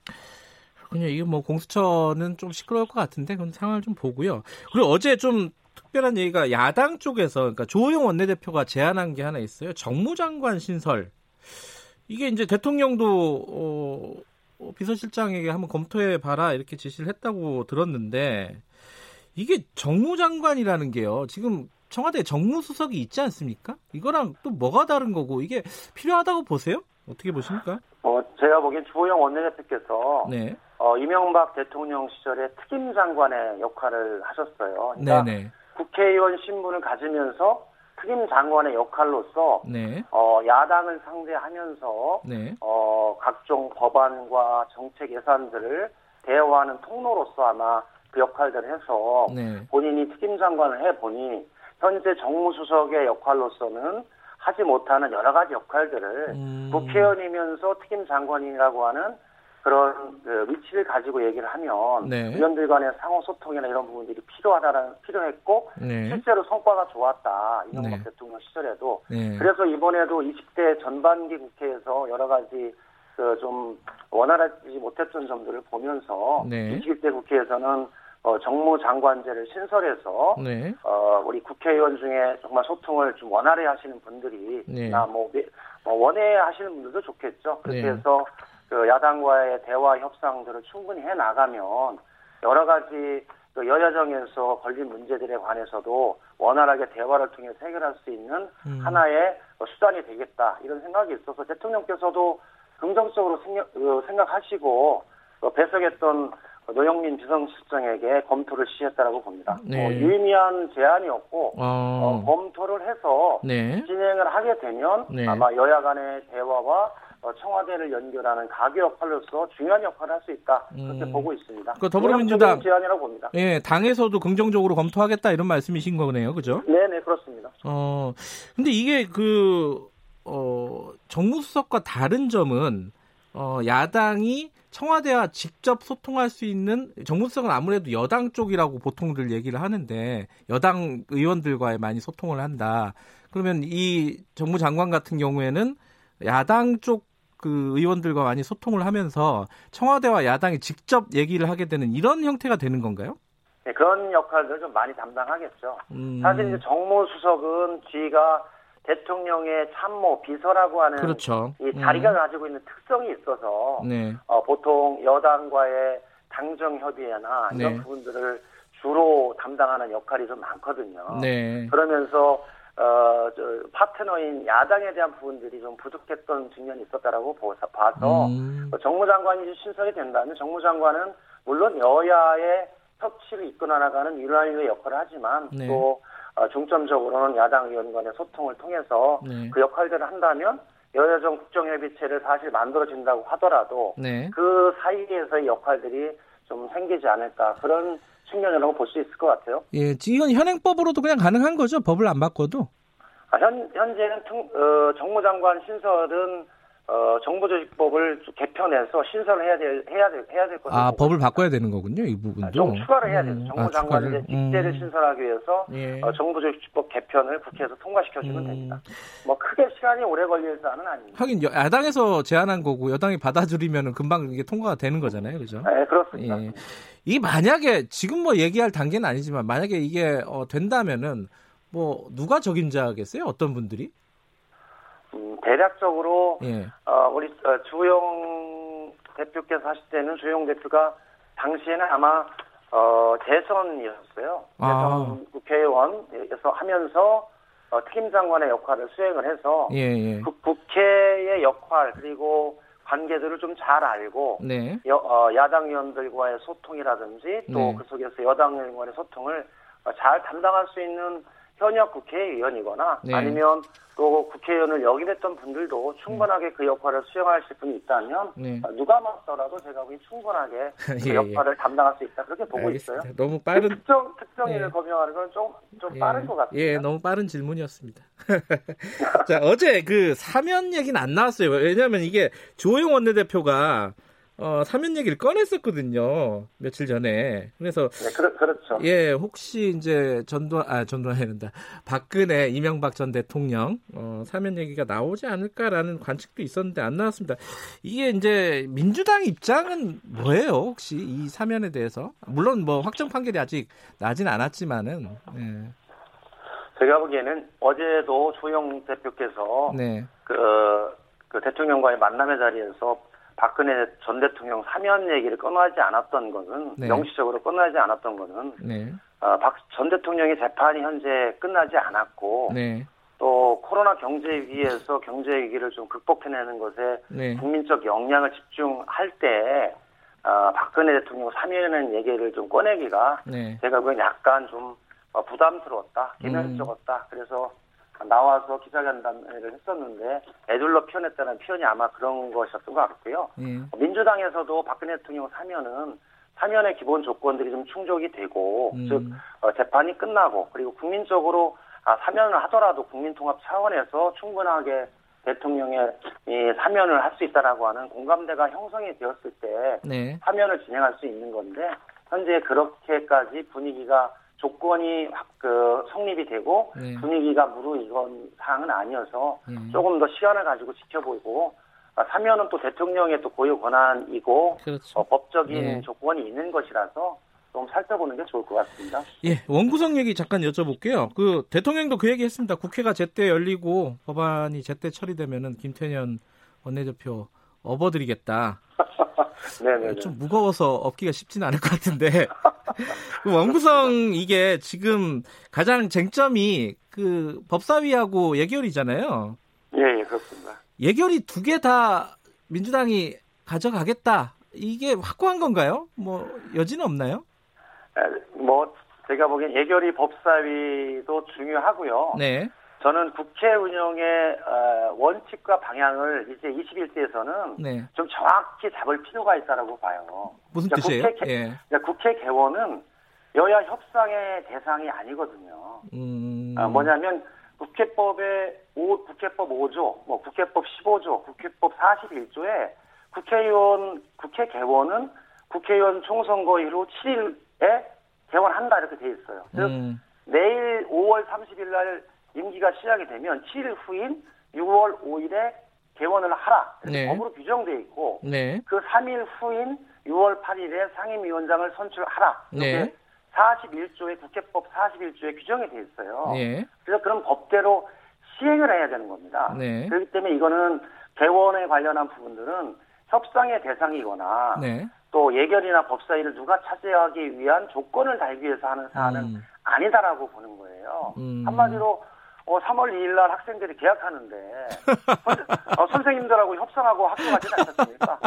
B: 그렇군요. 이게 뭐 공수처는 좀 시끄러울 것 같은데 그건 상황을 좀 보고요. 그리고 어제 좀 특별한 얘기가 야당 쪽에서 그러니까 조호영 원내대표가 제안한 게 하나 있어요. 정무장관 신설. 이게 이제 대통령도 어, 어 비서실장에게 한번 검토해 봐라 이렇게 지시를 했다고 들었는데 이게 정무장관이라는 게요. 지금 청와대 정무수석이 있지 않습니까? 이거랑 또 뭐가 다른 거고 이게 필요하다고 보세요? 어떻게 보십니까?
G: 어, 제가 보기엔 주호영 원내대표께서 네. 어, 이명박 대통령 시절에 특임 장관의 역할을 하셨어요. 그러니까 네네. 국회의원 신분을 가지면서 특임 장관의 역할로서 네. 어, 야당을 상대하면서 네. 어, 각종 법안과 정책 예산들을 대화하는 통로로서 아마 그 역할들을 해서 네. 본인이 특임 장관을 해 보니 현재 정무수석의 역할로서는 하지 못하는 여러 가지 역할들을 음. 국회의원이면서 특임 장관이라고 하는 그런 그 위치를 가지고 얘기를 하면 네. 의원들 간의 상호 소통이나 이런 부분들이 필요하다는 필요했고 네. 실제로 성과가 좋았다 이명박 네. 대통령 시절에도 네. 그래서 이번에도 20대 전반기 국회에서 여러 가지 그 좀 원활하지 못했던 점들을 보면서 21대 국회에서는 어, 정무장관제를 신설해서 네. 어, 우리 국회의원 중에 정말 소통을 좀 원활히 하시는 분들이 네. 나뭐 뭐 원해 하시는 분들도 좋겠죠. 그렇게 네. 해서 그 야당과의 대화 협상들을 충분히 해 나가면 여러 가지 그 여야정에서 걸린 문제들에 관해서도 원활하게 대화를 통해서 해결할 수 있는 음. 하나의 수단이 되겠다 이런 생각이 있어서 대통령께서도 긍정적으로 생각, 어, 하시고 어, 배석했던 노영민 비서실장에게 검토를 시했다라고 봅니다. 네. 어, 유의미한 제안이었고 어... 어, 검토를 해서 네. 진행을 하게 되면 네. 아마 여야 간의 대화와 어, 청와대를 연결하는 가교 역할로서 중요한 역할을 할 수 있다 그렇게 음... 보고 있습니다.
B: 그 더불어민주당
G: 제안이라고 봅니다.
B: 예, 당에서도 긍정적으로 검토하겠다 이런 말씀이신 거네요, 그죠?
G: 네, 네 그렇습니다.
B: 어, 근데 이게 그 어, 정무수석과 다른 점은 어, 야당이 청와대와 직접 소통할 수 있는 정무수석은 아무래도 여당 쪽이라고 보통들 얘기를 하는데 여당 의원들과 많이 소통을 한다. 그러면 이 정무 장관 같은 경우에는 야당 쪽 그 의원들과 많이 소통을 하면서 청와대와 야당이 직접 얘기를 하게 되는 이런 형태가 되는 건가요?
G: 네, 그런 역할들을 좀 많이 담당하겠죠. 음. 사실 이제 정무수석은 지가 대통령의 참모 비서라고 하는 그렇죠. 이 자리가 음. 가지고 있는 특성이 있어서 네. 어, 보통 여당과의 당정 협의회나 이런 네. 부분들을 주로 담당하는 역할이 좀 많거든요. 네. 그러면서 어, 저, 파트너인 야당에 대한 부분들이 좀 부족했던 측면이 있었다라고 봐서 음. 어, 정무 장관이 신설이 된다면 정무 장관은 물론 여야의 협치를 이끌어 나가는 유일한 역할을 하지만 네. 또 어, 중점적으로는 야당 의원 간의 소통을 통해서 네. 그 역할들을 한다면 여야정 국정협의체를 사실 만들어진다고 하더라도 네. 그 사이에서의 역할들이 좀 생기지 않을까 그런 측면이라고 볼 수 있을 것 같아요.
B: 예, 이건 현행법으로도 그냥 가능한 거죠? 법을 안 바꿔도?
G: 아, 현, 현재는 통, 어, 정무장관 신설은 어, 정부조직법을 개편해서 신설을 해야 될 해야 될 해야 될 것을
B: 아 법을 바꿔야 되는 거군요 이 부분도
G: 아, 좀 추가를 해야 돼요 음. 정부장관의
B: 아,
G: 직제를 음. 신설하기 위해서 예. 어, 정부조직법 개편을 국회에서 통과시켜주면 음. 됩니다 뭐 크게 시간이 오래 걸릴 사안은 아닙니다
B: 하긴 야당에서 제안한 거고 여당이 받아들이면 금방 이게 통과가 되는 거잖아요 그죠
G: 네 그렇습니다 예.
B: 이 만약에 지금 뭐 얘기할 단계는 아니지만 만약에 이게 어, 된다면은 뭐 누가 적임자겠어요 어떤 분들이
G: 음, 대략적으로 예. 어, 우리 어, 주영 대표께서 하실 때는 주영 대표가 당시에는 아마 어, 대선이었어요. 아. 대선 국회의원에서 하면서 어, 특임 장관의 역할을 수행을 해서 예, 예. 그 국회의 역할 그리고 관계들을 좀 잘 알고 네. 여, 어, 야당 의원들과의 소통이라든지 또그 네. 그 속에서 여당 의원과의 소통을 어, 잘 담당할 수 있는 현역 국회의원이거나 네. 아니면 또 국회의원을 역임했던 분들도 충분하게 그 역할을 수행하실 분이 있다면 네. 누가 맡더라도 제가 보기 충분하게 그 예, 예. 역할을 예. 담당할 수 있다 그렇게 보고 알겠습니다. 있어요.
B: 너무 빠른
G: 특정 특정인을 예. 검증하는 건 좀좀 예. 빠른 것 같아요.
B: 예, 너무 빠른 질문이었습니다. 자 어제 그 사면 얘기는 안 나왔어요. 왜냐하면 이게 조영 원내대표가 어, 사면 얘기를 꺼냈었거든요. 며칠 전에. 그래서.
G: 네, 그렇, 그렇죠.
B: 예, 혹시 이제 전두환, 아, 전두환 해야 된다. 박근혜, 이명박 전 대통령, 어, 사면 얘기가 나오지 않을까라는 관측도 있었는데 안 나왔습니다. 이게 이제 민주당 입장은 뭐예요? 혹시 이 사면에 대해서? 물론 뭐 확정 판결이 아직 나진 않았지만은, 예.
G: 제가 보기에는 어제도 조영 대표께서. 네. 그, 그 대통령과의 만남의 자리에서 박근혜 전 대통령 사면 얘기를 꺼내지 않았던 것은 네. 명시적으로 꺼내지 않았던 것은 네. 어, 박 전 대통령의 재판이 현재 끝나지 않았고 네. 또 코로나 경제 위기에서 경제 위기를 좀 극복해내는 것에 네. 국민적 역량을 집중할 때 어, 박근혜 대통령 사면이라는 얘기를 좀 꺼내기가 네. 제가 보기엔 약간 좀 어, 부담스러웠다, 개면적었다. 음. 그래서 나와서 기자간담회를 했었는데 애들로 표현했다는 표현이 아마 그런 것이었던 것 같고요. 예. 민주당에서도 박근혜 대통령 사면은 사면의 기본 조건들이 좀 충족이 되고 음. 즉 어, 재판이 끝나고 그리고 국민적으로 아, 사면을 하더라도 국민통합 차원에서 충분하게 대통령의 이 사면을 할 수 있다라고 하는 공감대가 형성이 되었을 때 네. 사면을 진행할 수 있는 건데 현재 그렇게까지 분위기가 조건이 그 성립이 되고 네. 분위기가 무르익은 사항은 아니어서 네. 조금 더 시간을 가지고 지켜보고 아, 사면은 또 대통령의 또 고유 권한이고 그렇죠. 어, 법적인 네. 조건이 있는 것이라서 좀 살펴보는 게 좋을 것 같습니다.
B: 예, 원구성 얘기 잠깐 여쭤볼게요. 그 대통령도 그 얘기 했습니다. 국회가 제때 열리고 법안이 제때 처리되면은 김태년 원내대표 업어드리겠다. 네네. 좀 무거워서 업기가 쉽지는 않을 것 같은데 그 원구성 이게 지금 가장 쟁점이 그 법사위하고 예결이잖아요.
G: 예, 예 그렇습니다.
B: 예결이 두 개 다 민주당이 가져가겠다. 이게 확고한 건가요? 뭐 여지는 없나요?
G: 뭐 제가 보기엔 예결이 법사위도 중요하고요. 네. 저는 국회 운영의 어, 원칙과 방향을 이제 21대에서는 네. 좀 정확히 잡을 필요가 있다라고 봐요.
B: 무슨 그러니까 뜻이에요?
G: 국회, 예. 그러니까 국회 개원은 여야 협상의 대상이 아니거든요. 음... 어, 뭐냐면 국회법의 오, 국회법 5조, 뭐 국회법 15조, 국회법 41조에 국회의원 국회 개원은 국회의원 총선거 이후 7일에 개원한다 이렇게 돼 있어요. 즉 음... 내일 5월 30일 날 임기가 시작이 되면 7일 후인 6월 5일에 개원을 하라. 네. 법으로 규정돼 있고 네. 그 3일 후인 6월 8일에 상임위원장을 선출하라. 이렇게 네. 41조의 국회법 41조에 규정이 돼 있어요. 네. 그래서 그런 법대로 시행을 해야 되는 겁니다. 네. 그렇기 때문에 이거는 개원에 관련한 부분들은 협상의 대상이거나 네. 또 예결이나 법사위를 누가 차지하기 위한 조건을 달기 위해서 하는 사안은 음. 아니다라고 보는 거예요. 음. 한마디로 어, 3월 2일 날 학생들이 개학하는데 어, 선생님들하고 협상하고 학교 가지 않았습니까?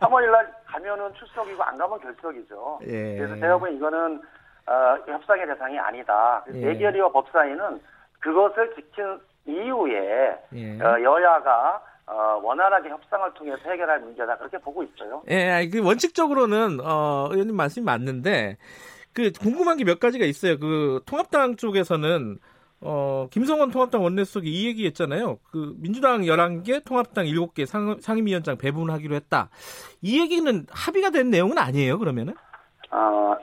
G: 3월 1일 날 가면은 출석이고 안 가면 결석이죠. 예. 그래서 제가 보기엔 이거는 어, 협상의 대상이 아니다. 예. 대결이와 법사위는 그것을 지킨 이후에 예. 어, 여야가 어, 원활하게 협상을 통해서 해결할 문제다 그렇게 보고 있어요.
B: 예, 그 원칙적으로는 어, 의원님 말씀이 맞는데 그 궁금한 게 몇 가지가 있어요. 그 통합당 쪽에서는 어, 김성원 통합당 원내수석이 이 얘기 했잖아요. 그 민주당 11개, 통합당 7개 상, 상임위원장 배분하기로 했다. 이 얘기는 합의가 된 내용은 아니에요, 그러면은?
G: 아,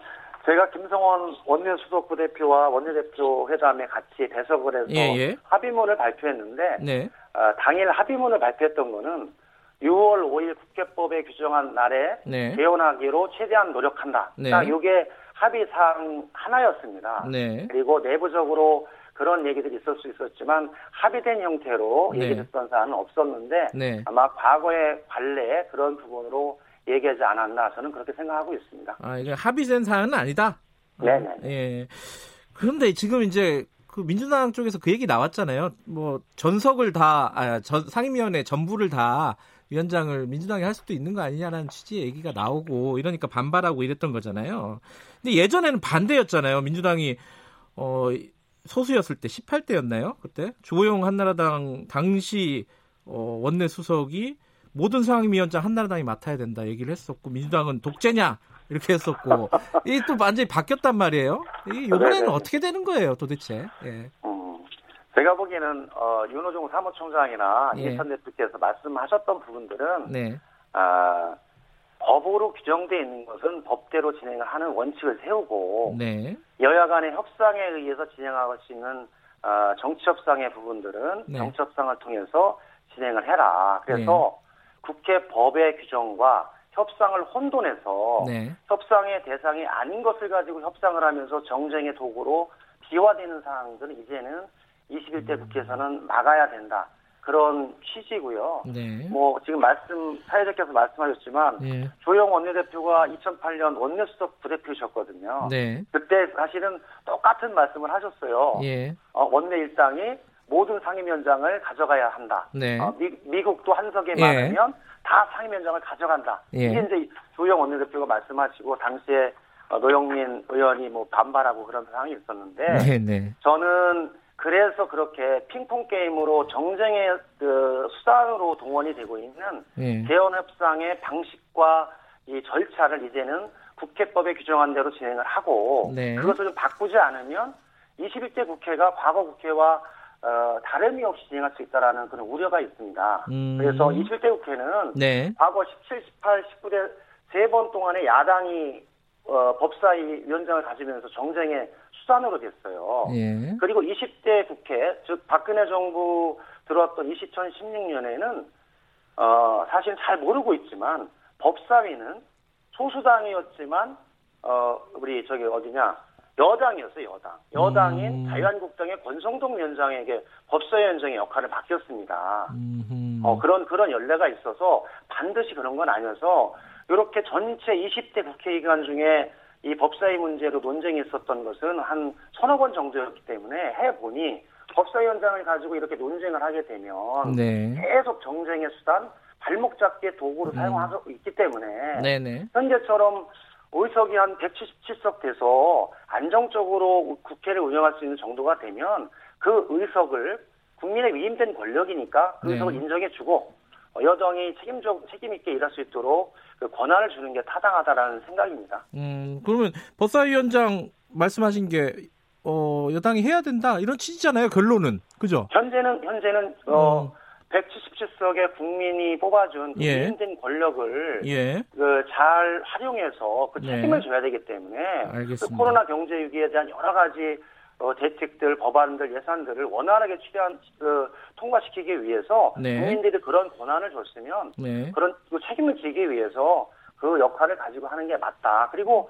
G: 제가 김성원 원내수석 부 대표와 원내대표 회담에 같이 배석을 해서 예, 예. 합의문을 발표했는데 네. 어, 당일 합의문을 발표했던 거는 6월 5일 국회법에 규정한 날에 네. 개헌하기로 최대한 노력한다. 네. 딱 이게 합의 사항 하나였습니다. 네. 그리고 내부적으로 그런 얘기들이 있을 수 있었지만 합의된 형태로 네. 얘기했던 사안은 없었는데 네. 아마 과거의 관례 그런 부분으로 얘기하지 않았나 저는 그렇게 생각하고 있습니다.
B: 아 이게 합의된 사안은 아니다.
G: 네네.
B: 아, 예. 그런데 지금 이제 그 민주당 쪽에서 그 얘기 나왔잖아요. 뭐 전석을 다 아, 전, 상임위원회 전부를 다 위원장을 민주당이 할 수도 있는 거 아니냐라는 취지의 얘기가 나오고 이러니까 반발하고 이랬던 거잖아요. 근데 예전에는 반대였잖아요. 민주당이 어 소수였을 때 18대였나요? 그때 조호영 한나라당 당시 어, 원내 수석이 모든 상임위원장 한나라당이 맡아야 된다 얘기를 했었고 민주당은 독재냐 이렇게 했었고 이게 또 완전히 바뀌었단 말이에요. 이 이번에는 어떻게 되는 거예요, 도대체? 예.
G: 음, 제가 보기에는 어, 윤호중 사무총장이나 예. 이해찬 대표께서 말씀하셨던 부분들은 네. 아, 법으로 규정되어 있는 것은 법대로 진행을 하는 원칙을 세우고 네. 여야 간의 협상에 의해서 진행할 수 있는 어, 정치 협상의 부분들은 네. 정치 협상을 통해서 진행을 해라. 그래서 네. 국회 법의 규정과 협상을 혼돈해서 네. 협상의 대상이 아닌 것을 가지고 협상을 하면서 정쟁의 도구로 비화되는 사항들은 이제는 21대 음. 국회에서는 막아야 된다. 그런 취지고요. 네. 뭐 지금 말씀 사회자께서 말씀하셨지만 네. 조영 원내대표가 2008년 원내수석 부대표셨거든요. 네. 그때 사실은 똑같은 말씀을 하셨어요. 예. 어, 원내 일당이 모든 상임위원장을 가져가야 한다. 네. 어, 미, 국도 한석에 예. 많으면 다 상임위원장을 가져간다. 예. 이게 이제 조영 원내대표가 말씀하시고 당시에 어, 노영민 의원이 뭐 반발하고 그런 상황이 있었는데 네, 네. 저는 그래서 그렇게 핑퐁 게임으로 정쟁의 그 수단으로 동원이 되고 있는 네. 개헌 협상의 방식과 이 절차를 이제는 국회법에 규정한 대로 진행을 하고 네. 그것을 좀 바꾸지 않으면 21대 국회가 과거 국회와 어, 다름이 없이 진행할 수 있다라는 그런 우려가 있습니다. 음. 그래서 21대 국회는 네. 과거 17, 18, 19대 세 번 동안에 야당이 어, 법사위 위원장을 가지면서 정쟁의 수단으로 됐어요. 예. 그리고 20대 국회, 즉 박근혜 정부 들어왔던 2016년에는 어, 사실 잘 모르고 있지만 법사위는 소수당이었지만 어, 우리 저기 어디냐 여당이었어요, 여당. 여당인 음. 자유한국당의 권성동 위원장에게 법사위원장의 역할을 맡겼습니다. 음. 어, 그런, 그런 연례가 있어서 반드시 그런 건 아니어서 이렇게 전체 20대 국회의원 중에 이 법사위 문제로 논쟁이 있었던 것은 한 서너 번 정도였기 때문에 해보니 법사위원장을 가지고 이렇게 논쟁을 하게 되면 네. 계속 정쟁의 수단, 발목 잡기의 도구로 음. 사용하고 있기 때문에 네네. 현재처럼 의석이 한 177석 돼서 안정적으로 국회를 운영할 수 있는 정도가 되면 그 의석을 국민의 위임된 권력이니까 그 의석을 네. 인정해주고 여정이 책임적 책임 있게 일할 수 있도록 그 권한을 주는 게 타당하다라는 생각입니다.
B: 음 그러면 법사위원장 말씀하신 게 어, 여당이 해야 된다 이런 취지잖아요. 결론은 그죠?
G: 현재는 현재는 어. 음. 177석의 국민이 뽑아준 그 예. 힘든 권력을 예. 그잘 활용해서 그 네. 책임을 네. 져야 되기 때문에 그 코로나 경제 위기에 대한 여러 가지 어, 대책들, 법안들, 예산들을 원활하게 취한 그, 통과시키기 위해서 네. 국민들이 그런 권한을 줬으면 네. 그런 그 책임을 지기 위해서 그 역할을 가지고 하는 게 맞다. 그리고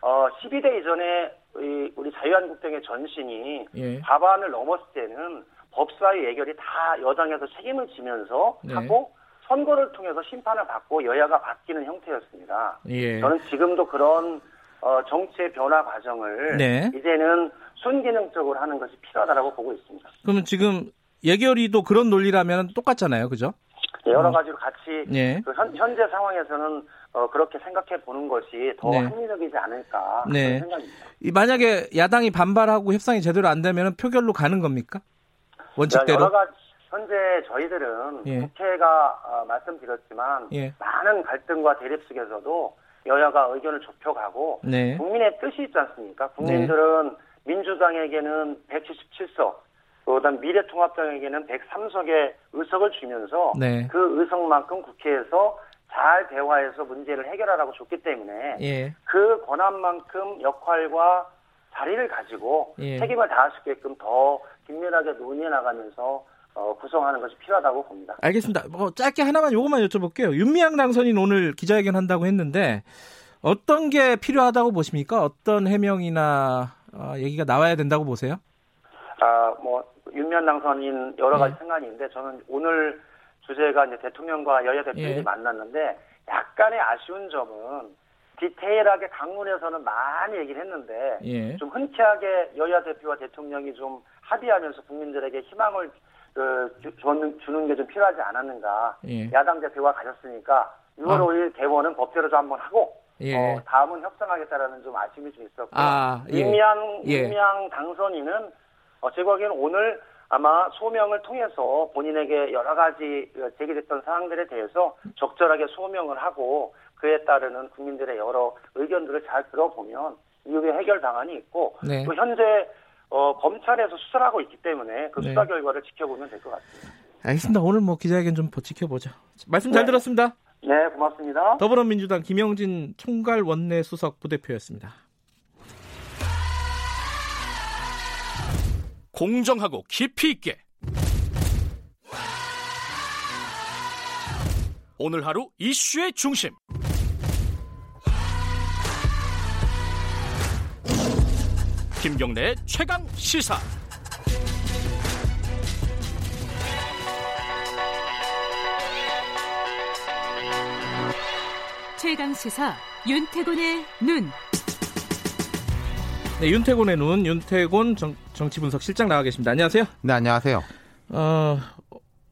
G: 어, 12대 이전에 이, 우리 자유한국당의 전신이 예. 과반을 넘었을 때는 법사위 예결이 다 여당에서 책임을 지면서 네. 하고 선거를 통해서 심판을 받고 여야가 바뀌는 형태였습니다. 예. 저는 지금도 그런 어, 정치의 변화 과정을 네. 이제는 순기능적으로 하는 것이 필요하다고 보고 있습니다.
B: 그러면 지금 예결위도 그런 논리라면 똑같잖아요, 그죠?
G: 네, 여러 어. 가지로 같이 네. 그 현, 현재 상황에서는 어, 그렇게 생각해 보는 것이 더 네. 합리적이지 않을까 네. 생각입니다.
B: 만약에 야당이 반발하고 협상이 제대로 안 되면 표결로 가는 겁니까? 원칙대로?
G: 여러 가지 현재 저희들은 예. 국회가 어, 말씀드렸지만 예. 많은 갈등과 대립 속에서도 여야가 의견을 좁혀가고 네. 국민의 뜻이 있지 않습니까? 국민들은 네. 민주당에게는 177석, 그다음 미래통합당에게는 103석의 의석을 주면서 네. 그 의석만큼 국회에서 잘 대화해서 문제를 해결하라고 줬기 때문에 예. 그 권한만큼 역할과 자리를 가지고 예. 책임을 다할 수 있게끔 더 긴밀하게 논의해 나가면서 어, 구성하는 것이 필요하다고 봅니다.
B: 알겠습니다. 뭐 짧게 하나만 요것만 여쭤볼게요. 윤미향 당선인 오늘 기자회견 한다고 했는데 어떤 게 필요하다고 보십니까? 어떤 해명이나 어, 얘기가 나와야 된다고 보세요?
G: 아, 뭐 윤미향 당선인 여러 가지 네. 생각이 있는데 저는 오늘 주제가 이제 대통령과 여야 대표들이 예. 만났는데 약간의 아쉬운 점은 디테일하게 강문에서는 많이 얘기를 했는데 예. 좀 흔쾌하게 여야 대표와 대통령이 좀 합의하면서 국민들에게 희망을 그, 주는, 주는 게 좀 필요하지 않았는가. 예. 야당 대표가 가셨으니까 6월 아. 5일 개원은 법대로 좀 한번 하고 예. 어, 다음은 협상하겠다라는 좀 아쉬움이 좀 있었고 아, 예. 임양 예. 임양 당선인은 어, 제 보기에는 오늘 아마 소명을 통해서 본인에게 여러 가지 제기됐던 사항들에 대해서 적절하게 소명을 하고 그에 따르는 국민들의 여러 의견들을 잘 들어보면 이후에 해결 방안이 있고 네. 또 현재 어, 검찰에서 수사를 하고 있기 때문에 그 네. 수사 결과를 지켜보면 될 것 같습니다.
B: 알겠습니다. 오늘 뭐 기자회견 좀 지켜보죠. 말씀 잘 네. 들었습니다.
G: 네, 고맙습니다.
B: 더불어민주당 김영진 총괄 원내 수석 부대표였습니다.
A: 공정하고 깊이 있게 오늘 하루 이슈의 중심 김경래 최강 시사.
C: 최강 시사 윤태곤의 눈.
B: 네, 윤태곤의 눈, 윤태곤 정, 정치분석 실장 나와 계십니다. 안녕하세요.
H: 네, 안녕하세요. 어,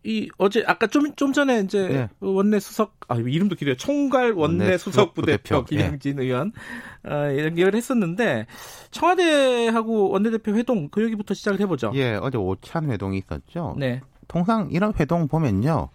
B: 이 어제 아까 좀좀 전에 이제 네. 원내 수석 아 이름도 길어요. 총괄 원내, 원내 수석 부대표, 부대표. 김영진 네. 의원 어, 연결을 했었는데 청와대하고 원내대표 회동 그 얘기부터 시작을 해보죠.
H: 예, 어제 오찬 회동이 있었죠. 네. 통상 이런 회동 보면요.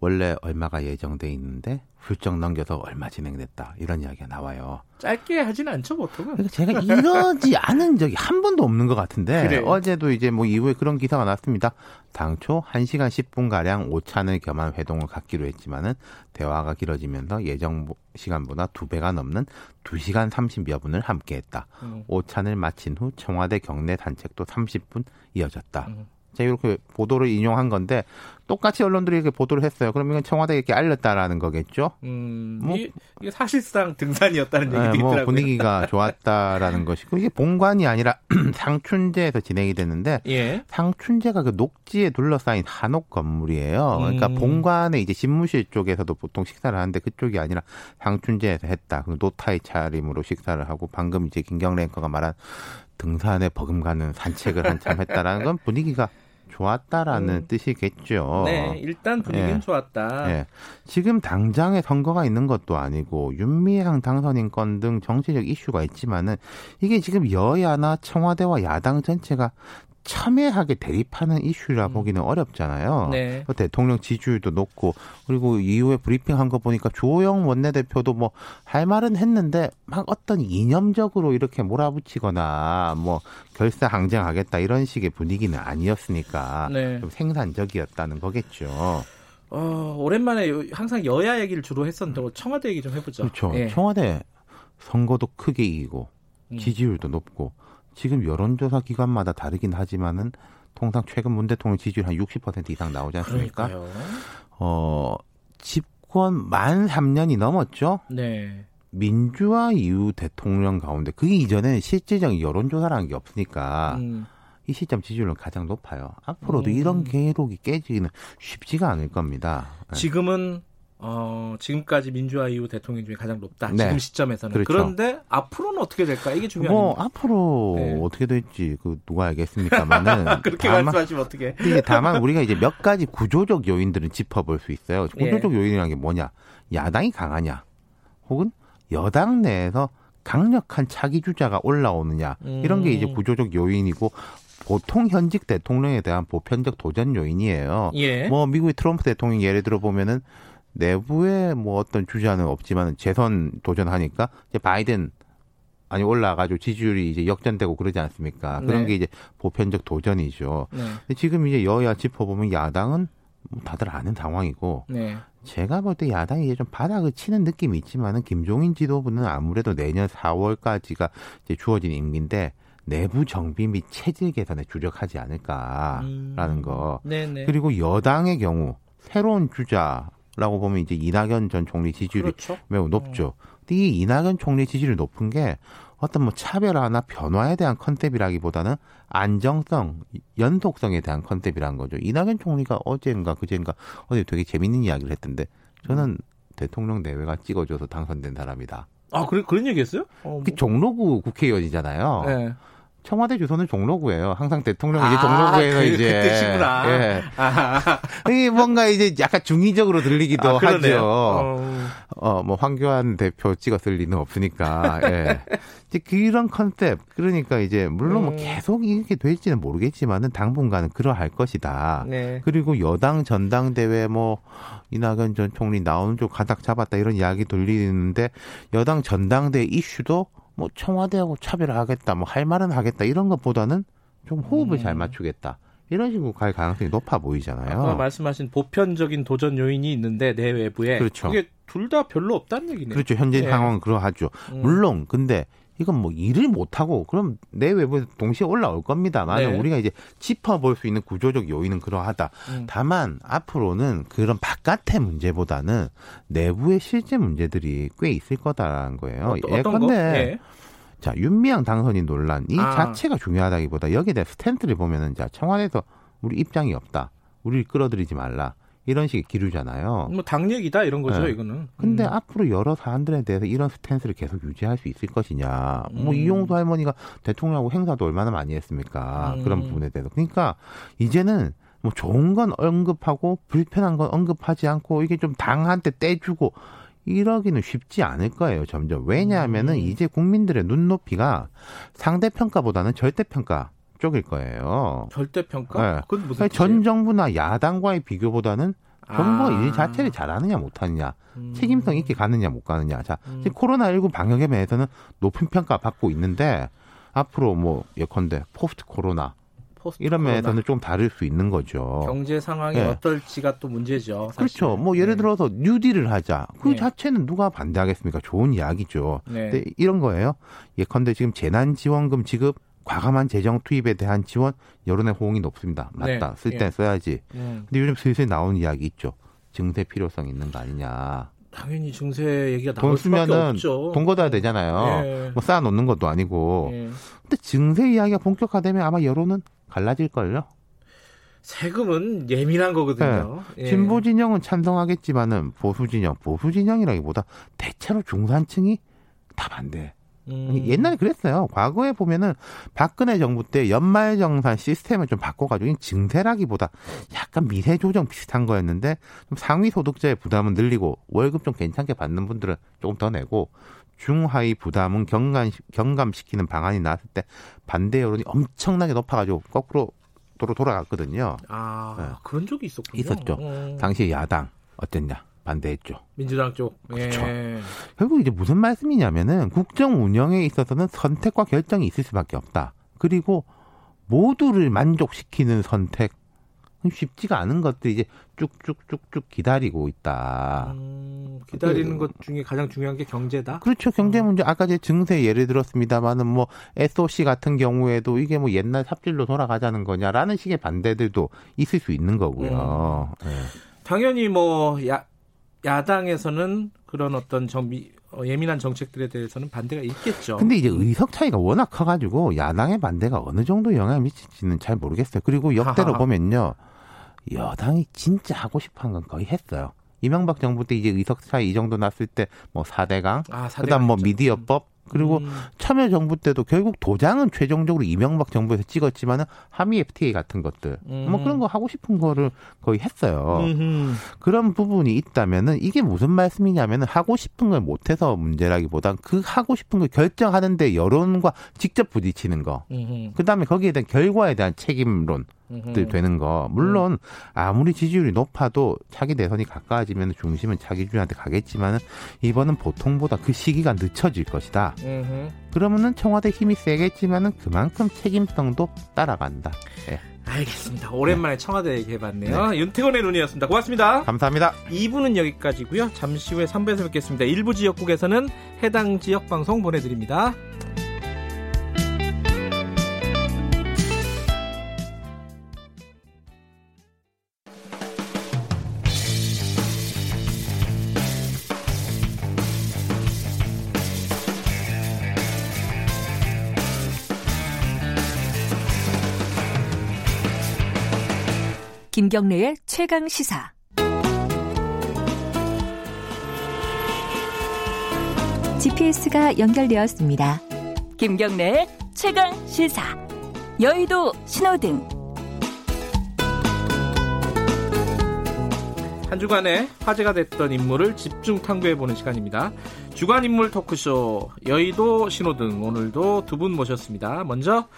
H: 원래 얼마가 예정돼 있는데 훌쩍 넘겨서 얼마 진행됐다 이런 이야기가 나와요.
B: 짧게 하진 않죠 보통은.
H: 그러니까 제가 이러지 않은 적이 한 번도 없는 것 같은데 그래. 어제도 이제 뭐 이후에 그런 기사가 났습니다. 당초 1시간 10분 가량 오찬을 겸한 회동을 갖기로 했지만은 대화가 길어지면서 예정 시간보다 두 배가 넘는 2시간 30여 분을 함께했다. 음. 오찬을 마친 후 청와대 경내 산책도 30분 이어졌다. 음. 이렇게 보도를 인용한 건데 똑같이 언론들이 이렇게 보도를 했어요. 그러면 이건 청와대에 이렇게 알렸다라는 거겠죠? 음,
B: 뭐, 이게, 이게 사실상 등산이었다는 얘기도 네, 뭐
H: 있더라고요. 분위기가 좋았다라는 것이고 이게 본관이 아니라 상춘제에서 진행이 됐는데 예. 상춘제가 그 녹지에 둘러싸인 한옥 건물이에요. 그러니까 음. 본관에 이제 집무실 쪽에서도 보통 식사를 하는데 그쪽이 아니라 상춘제에서 했다. 그 노타의 차림으로 식사를 하고 방금 이제 김경래 앵커가 말한 등산에 버금가는 산책을 한참 했다라는 건 분위기가 좋았다라는 음. 뜻이겠죠.
B: 네, 일단 분위기는 예. 좋았다. 예.
H: 지금 당장에 선거가 있는 것도 아니고 윤미향 당선인 건 등 정치적 이슈가 있지만은 이게 지금 여야나 청와대와 야당 전체가 첨예하게 대립하는 이슈라 음. 보기는 어렵잖아요. 네. 그 대통령 지지율도 높고 그리고 이후에 브리핑한 거 보니까 조영 원내대표도 뭐 할 말은 했는데 막 어떤 이념적으로 이렇게 몰아붙이거나 뭐 결사항쟁하겠다 이런 식의 분위기는 아니었으니까 네. 좀 생산적이었다는 거겠죠.
B: 어, 오랜만에 항상 여야 얘기를 주로 했었는데 청와대 얘기 좀 해보죠.
H: 그렇죠. 예. 청와대 선거도 크게 이기고 음. 지지율도 높고 지금 여론조사 기관마다 다르긴 하지만은 통상 최근 문 대통령 지지율 한 60% 이상 나오지 않습니까? 그러니까요. 어, 집권 만 3년이 넘었죠? 네. 민주화 이후 대통령 가운데 그 이전에는 실질적인 여론조사라는 게 없으니까 음. 이 시점 지지율은 가장 높아요. 앞으로도 음. 이런 기록이 깨지기는 쉽지가 않을 겁니다.
B: 네. 지금은 어, 지금까지 민주화 이후 대통령 중에 가장 높다. 네. 지금 시점에서는. 그렇죠. 그런데 앞으로는 어떻게 될까? 이게 중요한 뭐
H: 앞으로 네. 어떻게 될지 그 누가 알겠습니까만은
B: 그렇게 다만, 말씀하시면 어떻게?
H: 이게 다만 우리가 이제 몇 가지 구조적 요인들은 짚어볼 수 있어요. 구조적 예. 요인이라는 게 뭐냐? 야당이 강하냐? 혹은 여당 내에서 강력한 차기 주자가 올라오느냐? 음. 이런 게 이제 음. 구조적 요인이고 보통 현직 대통령에 대한 보편적 도전 요인이에요. 예. 뭐 미국의 트럼프 대통령 예를 들어 보면은 내부에 뭐 어떤 주자는 없지만 재선 도전하니까 이제 바이든 많이 올라가지고 지지율이 이제 역전되고 그러지 않습니까? 그런 네. 게 이제 보편적 도전이죠. 네. 근데 지금 이제 여야 짚어보면 야당은 뭐 다들 아는 상황이고 네. 제가 볼 때 야당이 이제 좀 바닥을 치는 느낌이 있지만은 김종인 지도부는 아무래도 내년 4월까지가 이제 주어진 임기인데 내부 정비 및 체질 개선에 주력하지 않을까라는 음. 거. 네네. 그리고 여당의 경우 새로운 주자 라고 보면 이제 이낙연 전 총리 지지율이 그렇죠. 매우 높죠. 어. 이 이낙연 총리 지지율이 높은 게 어떤 뭐 차별화나 변화에 대한 컨셉이라기보다는 안정성, 연속성에 대한 컨셉이란 거죠. 이낙연 총리가 어제인가 그제인가 어제 되게 재밌는 이야기를 했던데 저는 대통령 내외가 찍어줘서 당선된 사람이다.
B: 아, 그래, 그런 얘기 했어요? 어,
H: 뭐. 종로구 국회의원이잖아요. 네. 청와대 주소는 종로구예요. 항상 대통령이 아, 이제 종로구에서 그, 이제
B: 그 뜻이구나. 예.
H: 아. 이게 뭔가 이제 약간 중의적으로 들리기도 아, 하죠. 어. 어, 뭐 황교안 대표 찍었을 리는 없으니까. 예. 이제 그런 컨셉. 그러니까 이제 물론 뭐 음. 계속 이렇게 될지는 모르겠지만은 당분간은 그러할 것이다. 네. 그리고 여당 전당대회 뭐 이낙연 전 총리 나오는 쪽 가닥 잡았다 이런 이야기 돌리는데 여당 전당대 회 이슈도 뭐 청와대하고 차별하겠다, 뭐 할 말은 하겠다 이런 것보다는 좀 호흡을 음. 잘 맞추겠다. 이런 식으로 갈 가능성이 높아 보이잖아요.
B: 아까 말씀하신 보편적인 도전 요인이 있는데 내외부에 그렇죠. 그게 둘 다 별로 없다는 얘기네요.
H: 그렇죠. 현재 네. 상황은 그러하죠. 음. 물론 근데 이건 뭐 일을 못 하고 그럼 내 외부에 동시에 올라올 겁니다만 네. 우리가 이제 짚어볼 수 있는 구조적 요인은 그러하다. 음. 다만 앞으로는 그런 바깥의 문제보다는 내부의 실제 문제들이 꽤 있을 거다라는 거예요.
B: 어, 예컨대 네.
H: 자 윤미향 당선인 논란 이 아. 자체가 중요하다기보다 여기에 대한 스탠스를 보면은 자 청와대에서 우리 입장이 없다. 우리를 끌어들이지 말라. 이런 식의 기류잖아요.
B: 뭐 당 얘기다 이런 거죠, 네. 이거는.
H: 근데 음. 앞으로 여러 사안들에 대해서 이런 스탠스를 계속 유지할 수 있을 것이냐. 뭐 음. 뭐 이용수 할머니가 대통령하고 행사도 얼마나 많이 했습니까? 음. 그런 부분에 대해서. 그러니까 이제는 뭐 좋은 건 언급하고 불편한 건 언급하지 않고 이게 좀 당한테 떼주고 이러기는 쉽지 않을 거예요, 점점. 왜냐하면은 음. 이제 국민들의 눈높이가 상대평가보다는 절대평가 쪽일 거예요.
B: 절대평가?
H: 네. 그건 무슨 전 정부나 야당과의 비교보다는 정부가 아. 일 자체를 잘하느냐 못하느냐 음. 책임성 있게 가느냐 못 가느냐 자 음. 지금 코로나19 방역에 대해서는 높은 평가 받고 있는데 앞으로 뭐 예컨대 post 코로나 post 이런 코로나. 면에서는 좀 다를 수 있는 거죠.
B: 경제 상황이 네. 어떨지가 또 문제죠.
H: 사실. 그렇죠. 뭐 예를 네. 들어서 뉴딜을 하자. 그 네. 자체는 누가 반대하겠습니까? 좋은 이야기죠. 네. 근데 이런 거예요. 예컨대 지금 재난지원금 지급 과감한 재정 투입에 대한 지원 여론의 호응이 높습니다. 맞다. 네. 쓸때 예. 써야지. 음. 근데 요즘 슬슬 나오는 이야기 있죠. 증세 필요성 있는 거 아니냐.
B: 당연히 증세 얘기가 나올 돈 쓰면은 없죠.
H: 돈 걷어야 되잖아요. 예. 뭐 쌓아 놓는 것도 아니고. 예. 근데 증세 이야기가 본격화되면 아마 여론은 갈라질 걸요.
B: 세금은 예민한 거거든요.
H: 네. 예. 진보 진영은 찬성하겠지만은 보수 진영, 보수 진영이라기보다 대체로 중산층이 다 반대. 음. 옛날에 그랬어요. 과거에 보면은 박근혜 정부 때 연말정산 시스템을 좀 바꿔가지고 증세라기보다 약간 미세 조정 비슷한 거였는데 좀 상위 소득자의 부담은 늘리고 월급 좀 괜찮게 받는 분들은 조금 더 내고 중하위 부담은 경감, 경감시키는 방안이 나왔을 때 반대 여론이 엄청나게 높아가지고 거꾸로 도로 돌아갔거든요.
B: 아 네. 그런 적이 있었군요.
H: 있었죠. 어. 당시 야당 어땠냐? 반대했죠.
B: 민주당 쪽.
H: 그렇죠. 예. 결국 이제 무슨 말씀이냐면은 국정 운영에 있어서는 선택과 결정이 있을 수밖에 없다. 그리고 모두를 만족시키는 선택 쉽지가 않은 것들이 이제 쭉쭉쭉쭉 기다리고 있다. 음,
B: 기다리는 그, 것 중에 가장 중요한 게 경제다.
H: 그렇죠. 경제 음. 문제. 아까 제 증세 예를 들었습니다만은 뭐 SOC 같은 경우에도 이게 뭐 옛날 삽질로 돌아가자는 거냐라는 식의 반대들도 있을 수 있는 거고요. 음. 네.
B: 당연히 뭐 야, 야당에서는 그런 어떤 정비 어, 예민한 정책들에 대해서는 반대가 있겠죠.
H: 근데 이제 의석 차이가 워낙 커가지고 야당의 반대가 어느 정도 영향을 미칠지는 잘 모르겠어요. 그리고 역대로 하하. 보면요. 여당이 진짜 하고 싶어 한 건 거의 했어요. 이명박 정부 때 이제 의석 차이 이 정도 났을 때뭐 4대강, 아, 그다음 뭐 미디어법, 그리고 음. 참여정부 때도 결국 도장은 최종적으로 이명박 정부에서 찍었지만은 한미 FTA 같은 것들 음. 뭐 그런 거 하고 싶은 거를 거의 했어요. 음흠. 그런 부분이 있다면은 이게 무슨 말씀이냐면은 하고 싶은 걸 못해서 문제라기보단 그 하고 싶은 걸 결정하는데 여론과 직접 부딪히는 거. 그 다음에 거기에 대한 결과에 대한 책임론. 되는 거. 물론 음. 아무리 지지율이 높아도 차기 대선이 가까워지면 중심은 차기 주자한테 가겠지만은 이번은 보통보다 그 시기가 늦춰질 것이다. 음흠. 그러면은 청와대 힘이 세겠지만은 그만큼 책임성도 따라간다. 예.
B: 알겠습니다. 오랜만에 네. 청와대 얘기해봤네요. 네. 윤태곤의 눈이었습니다. 고맙습니다.
H: 감사합니다.
B: 2부는 여기까지고요. 잠시 후에 3부에서 뵙겠습니다. 일부 지역국에서는 해당 지역 방송 보내드립니다.
C: 김경래의 최강 시사. GPS가 연결되었습니다. 김경래의 최강 시사. 여의도 신호등.
B: 한 주간에 화제가 됐던 인물을 집중 탐구해보는 시간입니다. 주간 인물 토크쇼 여의도 신호등 오늘도 두 분 모셨습니다. 먼저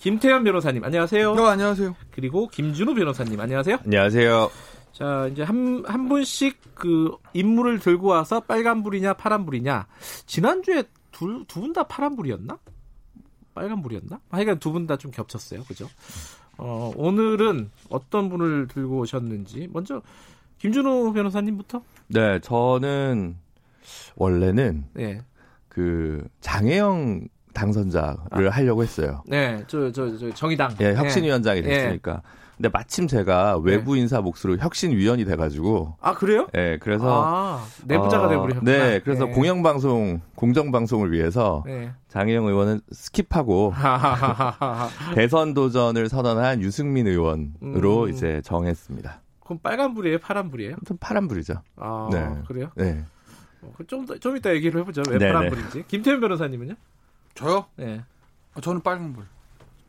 B: 김태현 변호사님 안녕하세요.
I: 네, 안녕하세요.
B: 그리고 김준우 변호사님 안녕하세요.
J: 안녕하세요.
B: 자 이제 한 한 분씩 그 인물을 들고 와서 빨간 불이냐 파란 불이냐 지난 주에 두분 다 파란 불이었나? 빨간 불이었나? 하여간 두 분 다 좀 겹쳤어요. 그죠? 어, 오늘은 어떤 분을 들고 오셨는지 먼저 김준호 변호사님부터.
J: 네, 저는 원래는 네. 그 장혜영 당선자를 아. 하려고 했어요.
B: 네, 저, 저, 저 정의당.
J: 예, 혁신위원장이 네. 됐으니까. 네. 근데 마침 제가 외부 네. 인사 몫으로 혁신위원이 돼가지고.
B: 아, 그래요?
J: 네, 그래서. 아,
B: 내부자가 어, 돼버리셨구나.
J: 네, 그래서 네. 공영방송, 공정방송을 위해서 네. 장혜영 의원은 skip하고 대선 도전을 선언한 유승민 의원으로 음. 이제 정했습니다.
B: 그럼 빨간불이에요? 파란불이에요?
J: 좀 파란불이죠.
B: 아, 네. 그래요?
J: 네.
B: 어, 좀, 좀 이따 얘기를 해보죠. 왜 네네. 파란불인지. 김태현 변호사님은요?
I: 저요? 네. 아, 저는 빨간불.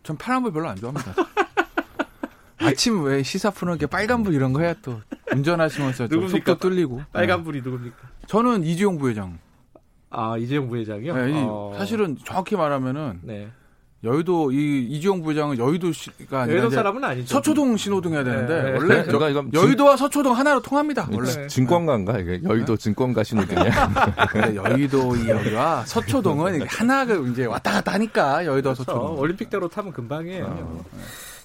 I: 전 파란불 별로 안 좋아합니다. 아침 왜 시사 푸는 게 빨간불 이런 거 해야 또 운전하시면서 좀 속도 뚫리고.
B: 빨간불이 네. 누굽니까?
I: 저는 이지용 부회장.
B: 아 이재용 부회장이요?
I: 네, 어... 사실은 정확히 말하면은 네. 여의도 이 이지용 부장은 여의도가
B: 아니라 여의도 사람은 아니죠.
I: 서초동 신호등 해야 되는데 네. 원래 네. 여, 여의도와 서초동 하나로 통합니다. 원래
J: 네. 증권가인가 이게 여의도 증권가 신호등이야.
I: 여의도 이 여기와 서초동은 하나가 이제 왔다 갔다 하니까 여의도 그렇죠. 서초동.
B: 올림픽대로 타면 금방이에요. 어.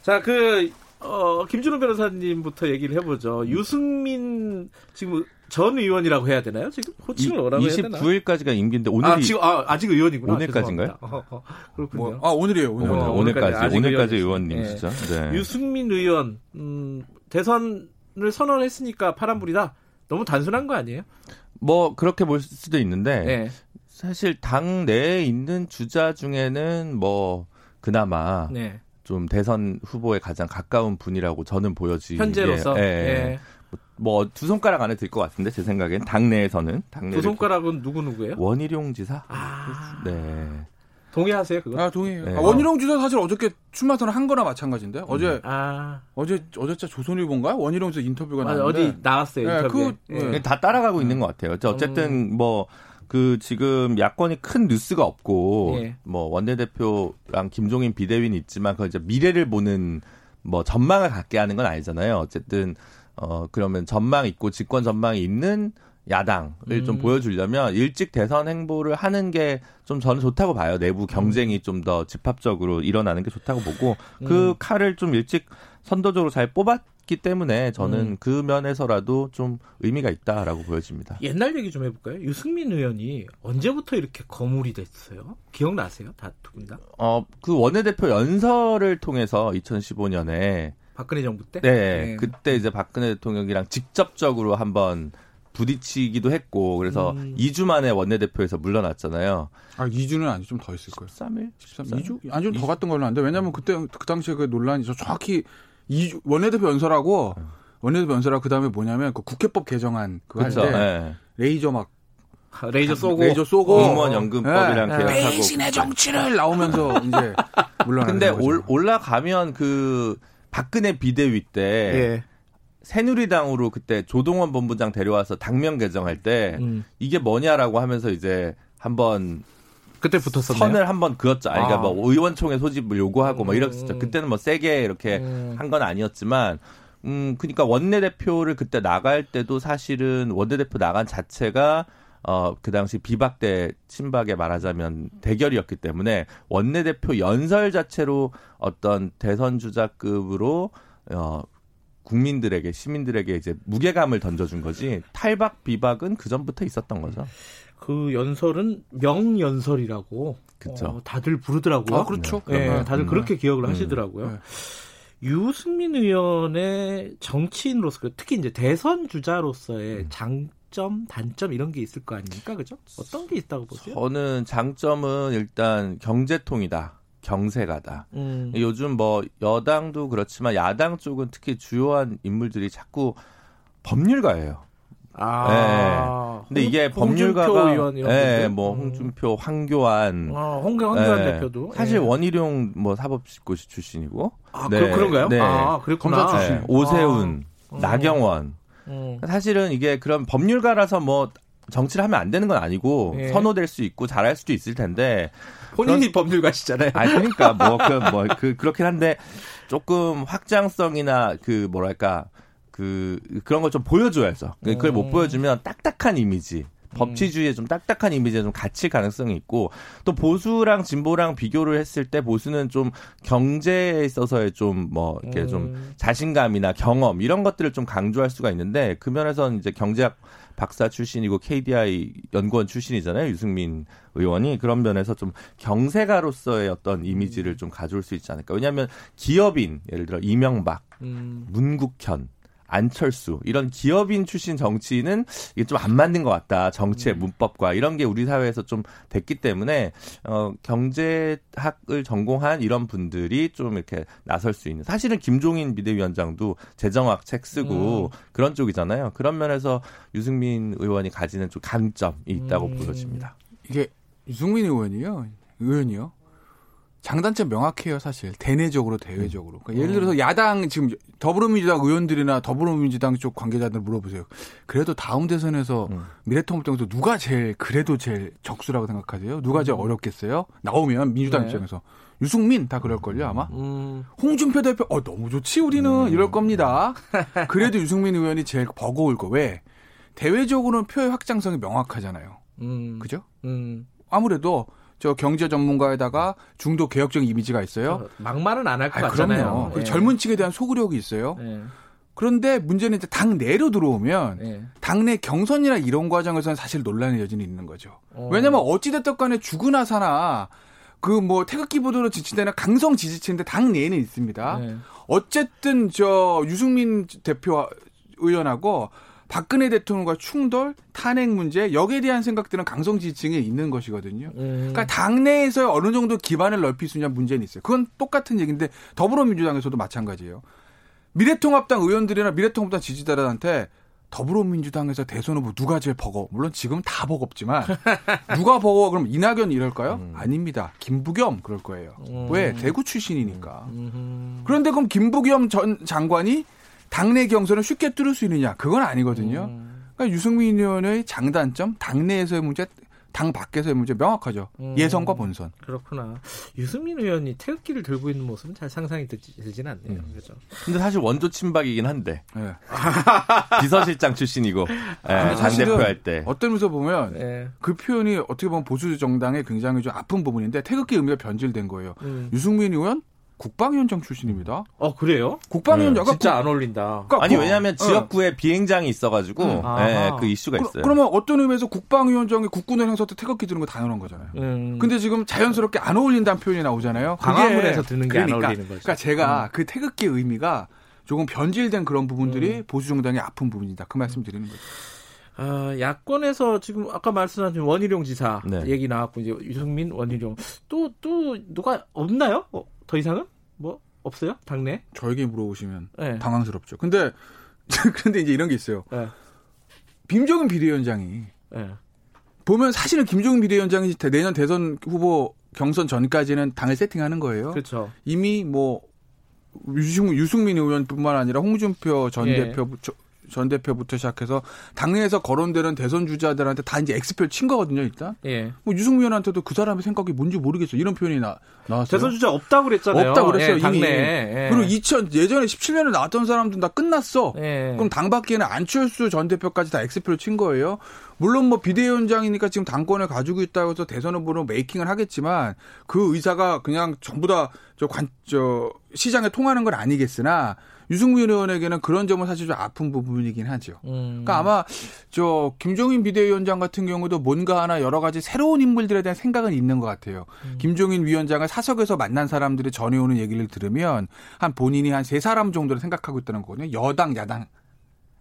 B: 자그 어, 김준호 변호사님부터 얘기를 해보죠. 유승민 지금 전 의원이라고 해야 되나요? 지금 호칭을 뭐라고 해야 되나?
J: 29일까지가 임기인데 오늘이
B: 아, 지금 아, 아직 의원이구나.
J: 오늘까지인가요? 어, 어,
B: 그렇군요. 뭐,
I: 아 오늘이에요. 오늘.
J: 어, 오늘까지 오늘까지 의원님이시죠.
B: 네. 네. 유승민 의원 음, 대선을 선언했으니까 파란불이다. 너무 단순한 거 아니에요?
J: 뭐 그렇게 볼 수도 있는데 네. 사실 당 내에 있는 주자 중에는 뭐 그나마 네. 좀 대선 후보에 가장 가까운 분이라고 저는 보여지.
B: 현재로서. 예. 예.
J: 뭐 두 손가락 안에 들 것 같은데 제 생각엔 당내에서는 당내
B: 두 손가락은 누구 누구예요?
J: 원희룡 지사.
B: 아. 네. 동의하세요 그거?
I: 아 동의해요. 네. 아, 원희룡 지사 사실 어저께 출마 선언 한 거나 마찬가지인데 음. 어제 아. 어제 어제자 조선일보인가 원희룡 지사 인터뷰가 나왔는데
B: 어디 나왔어요 네, 인터뷰. 그,
J: 네. 다 따라가고 음. 있는 것 같아요. 어쨌든 음. 뭐그 지금 야권이 큰 뉴스가 없고 예. 뭐 원내대표랑 김종인 비대위는 있지만 그 이제 미래를 보는 뭐 전망을 갖게 하는 건 아니잖아요. 어쨌든 어 그러면 전망 있고 집권 전망이 있는 야당을 음. 좀 보여주려면 일찍 대선 행보를 하는 게 좀 저는 좋다고 봐요. 내부 경쟁이 음. 좀더 집합적으로 일어나는 게 좋다고 보고 그 음. 칼을 좀 일찍 선도적으로 잘 뽑았 있기 때문에 저는 음. 그 면에서라도 좀 의미가 있다라고 보여집니다.
B: 옛날 얘기 좀 해볼까요? 유승민 의원이 언제부터 이렇게 거물이 됐어요? 기억나세요? 다 두 분 다?
J: 어, 그 원내대표 연설을 통해서 2015년에
B: 박근혜 정부 때?
J: 네, 네. 그때 이제 박근혜 대통령이랑 직접적으로 한번 부딪히기도 했고 그래서 음. 2주 만에 원내대표에서 물러났잖아요.
I: 아 2주는 아니 좀 더 있을 거예요.
J: 13일?
I: 13, 2주? 아니 좀더 갔던 걸로 아는데 왜냐면 그때 그 당시에 그 논란이 저 정확히 이 원내대표 연설하고 원내대표 연설하고 그 다음에 뭐냐면 그 국회법 개정안 그거 할때 네. 레이저 막
B: 레이저 쏘고
I: 레이저 쏘고
J: 공무원 연금법이랑 네. 계약하고
I: 배신의 정치를 나오면서 이제 물론
J: 근데 올, 올라가면 그 박근혜 비대위 때 예. 새누리당으로 그때 조동원 본부장 데려와서 당명 개정할 때 음. 이게 뭐냐라고 하면서 이제 한번
B: 그때 붙었었네요.
J: 선을 한번 그었죠. 아니, 그러니까 아. 뭐 의원총회 소집을 요구하고 뭐 이랬었죠. 음. 그때는 뭐 세게 이렇게 음. 한건 아니었지만 음 그러니까 원내대표를 그때 나갈 때도 사실은 원내대표 나간 자체가 어, 그 당시 비박 대 친박에 말하자면 대결이었기 때문에 원내대표 연설 자체로 어떤 대선 주자급으로 어, 국민들에게 시민들에게 이제 무게감을 던져준 거지 탈박 비박은 그 전부터 있었던 거죠.
B: 그 연설은 명연설이라고 그쵸. 어, 다들 부르더라고요.
I: 아, 그렇죠.
B: 네, 네 다들 음. 그렇게 기억을 음. 하시더라고요. 네. 유승민 의원의 정치인으로서 특히 이제 대선 주자로서의 음. 장점, 단점 이런 게 있을 거 아닙니까? 그죠? 어떤 게 있다고 보세요?
J: 저는 장점은 일단 경제통이다. 경세가다. 음. 요즘 뭐 여당도 그렇지만 야당 쪽은 특히 주요한 인물들이 자꾸 법률가예요. 아. 네. 근데 이게 법률가가 예, 네, 뭐 홍준표, 황교안,
B: 아, 홍교 황교안 네. 대표도
J: 사실 예. 원희룡 뭐 사법고시 출신이고.
B: 아, 네. 그, 런가요
J: 네.
B: 아,
J: 그랬구나. 검사 출신. 네. 오세훈, 아. 나경원. 음. 사실은 이게 그런 법률가라서 뭐 정치를 하면 안 되는 건 아니고 예. 선호될 수 있고 잘할 수도 있을 텐데
B: 본인이 그런, 법률가시잖아요.
J: 아 그러니까 뭐그뭐그 그렇긴 한데 조금 확장성이나 그 뭐랄까 그 그런 걸 좀 보여줘야죠. 그걸 음. 못 보여주면 딱딱한 이미지. 법치주의에 좀 딱딱한 이미지에 좀 갇힐 가능성이 있고 또 보수랑 진보랑 비교를 했을 때 보수는 좀 경제에 있어서의 좀 뭐 이렇게 음. 좀 자신감이나 경험 이런 것들을 좀 강조할 수가 있는데 그 면에서는 이제 경제학 박사 출신이고 KDI 연구원 출신이잖아요. 유승민 의원이 그런 면에서 좀 경제가로서의 어떤 이미지를 좀 가져올 수 있지 않을까. 왜냐하면 기업인 예를 들어 이명박, 음. 문국현 안철수. 이런 기업인 출신 정치인은 이게 좀 안 맞는 것 같다. 정치의 음. 문법과 이런 게 우리 사회에서 좀 됐기 때문에 어 경제학을 전공한 이런 분들이 좀 이렇게 나설 수 있는. 사실은 김종인 비대위원장도 재정학 책 쓰고 음. 그런 쪽이잖아요. 그런 면에서 유승민 의원이 가지는 좀 강점이 있다고 음. 보여집니다.
I: 이게 유승민 의원이요? 의원이요 장단점 명확해요, 사실. 대내적으로, 대외적으로. 그러니까 예를 들어서 야당, 지금 더불어민주당 의원들이나 더불어민주당 쪽 관계자들 물어보세요. 그래도 다음 대선에서 음. 미래통합당에서 누가 제일, 그래도 제일 적수라고 생각하세요? 누가 제일 음. 어렵겠어요? 나오면 민주당 네. 입장에서. 유승민 다 그럴걸요, 아마? 음. 홍준표 대표, 어, 너무 좋지, 우리는. 음. 이럴 겁니다. 그래도 유승민 의원이 제일 버거울 거. 왜? 대외적으로는 표의 확장성이 명확하잖아요. 음. 그죠? 음. 아무래도 저 경제 전문가에다가 중도 개혁적 이미지가 있어요.
B: 막말은 안 할 것 같잖아요.
I: 그럼요. 네. 젊은 층에 대한 소구력이 있어요. 네. 그런데 문제는 이제 당 내로 들어오면 네. 당내 경선이나 이런 과정에서는 사실 논란의 여지는 있는 거죠. 어. 왜냐면 어찌됐든 간에 죽으나 사나 그 뭐 태극기 보도로 지지되는 강성 지지층인데 당 내에는 있습니다. 네. 어쨌든 저 유승민 대표 의원하고 박근혜 대통령과 충돌, 탄핵 문제 여기에 대한 생각들은 강성 지지층에 있는 것이거든요. 음. 그러니까 당내에서 어느 정도 기반을 넓힐 수 있냐 문제는 있어요. 그건 똑같은 얘기인데 더불어민주당에서도 마찬가지예요. 미래통합당 의원들이나 미래통합당 지지자들한테 더불어민주당에서 대선 후보 누가 제일 버거? 물론 지금 다 버겁지만 누가 버거? 그럼 이낙연 이럴까요? 음. 아닙니다. 김부겸 그럴 거예요. 음. 왜? 대구 출신이니까. 음. 그런데 그럼 김부겸 전 장관이 당내 경선을 쉽게 뚫을 수 있느냐? 그건 아니거든요. 음. 그러니까 유승민 의원의 장단점, 당내에서의 문제, 당 밖에서의 문제 명확하죠. 음. 예선과 본선.
B: 그렇구나. 유승민 의원이 태극기를 들고 있는 모습은 잘 상상이 되지는 않네요. 음. 그죠.
J: 근데 사실 원조 친박이긴 한데. 네. 비서실장 출신이고 네, 당대표 할 때.
I: 어떤 면에서 보면 네. 그 표현이 어떻게 보면 보수 정당의 굉장히 좀 아픈 부분인데 태극기 의미가 변질된 거예요. 음. 유승민 의원 국방위원장 출신입니다.
B: 어 그래요?
I: 국방위원장
B: 네. 진짜 안 어울린다.
J: 그러니까 아니 왜냐하면 어. 지역구에 비행장이 있어가지고 음. 네, 그 이슈가 그, 있어요.
I: 그러면 어떤 의미에서 국방위원장이 국군의 행사 때 태극기 드는 거 당연한 거잖아요. 음. 근데 지금 자연스럽게 안 어울린다는 표현이 나오잖아요.
B: 광화문에서 드는 게안
I: 그러니까,
B: 어울리는 거죠.
I: 그러니까 제가 음. 그 태극기 의미가 조금 변질된 그런 부분들이 음. 보수 정당의 아픈 부분이다. 그 말씀 드리는 거죠.
B: 아, 야권에서 지금 아까 말씀하신 원희룡 지사 네. 얘기 나왔고 이제 유승민 원희룡 또또 또 누가 없나요? 어, 더 이상은 뭐 없어요? 당내?
I: 저에게 물어보시면 네. 당황스럽죠. 근데 그런데 이제 이런 게 있어요. 네. 김종인 비대위원장이 네. 보면 사실은 김종인 비대위원장이 내년 대선 후보 경선 전까지는 당을 세팅하는 거예요.
B: 그렇죠.
I: 이미 뭐 유승, 유승민 의원뿐만 아니라 홍준표 전 예. 대표 전 대표부터 시작해서 당내에서 거론되는 대선 주자들한테 다 이제 엑스표를 친 거거든요, 일단. 예. 뭐 유승민 의원한테도 그 사람의 생각이 뭔지 모르겠어. 이런 표현이 나, 나왔어요.
B: 대선 주자 없다고 그랬잖아요.
I: 없다고 그랬어요, 예, 이미. 예. 그리고 2000 예전에 17년에 나왔던 사람들은 다 끝났어. 예. 그럼 당 밖에는 안철수 전 대표까지 다 엑스표를 친 거예요. 물론 뭐 비대위원장이니까 지금 당권을 가지고 있다고 해서 대선 후보로 making을 하겠지만 그 의사가 그냥 전부 다 저 관, 저 시장에 통하는 건 아니겠으나 유승민 의원에게는 그런 점은 사실 좀 아픈 부분이긴 하죠. 음. 그러니까 아마 저 김종인 비대위원장 같은 경우도 뭔가 하나 여러 가지 새로운 인물들에 대한 생각은 있는 것 같아요. 음. 김종인 위원장을 사석에서 만난 사람들이 전해오는 얘기를 들으면 한 본인이 한 세 사람 정도를 생각하고 있다는 거거든요. 여당, 야당,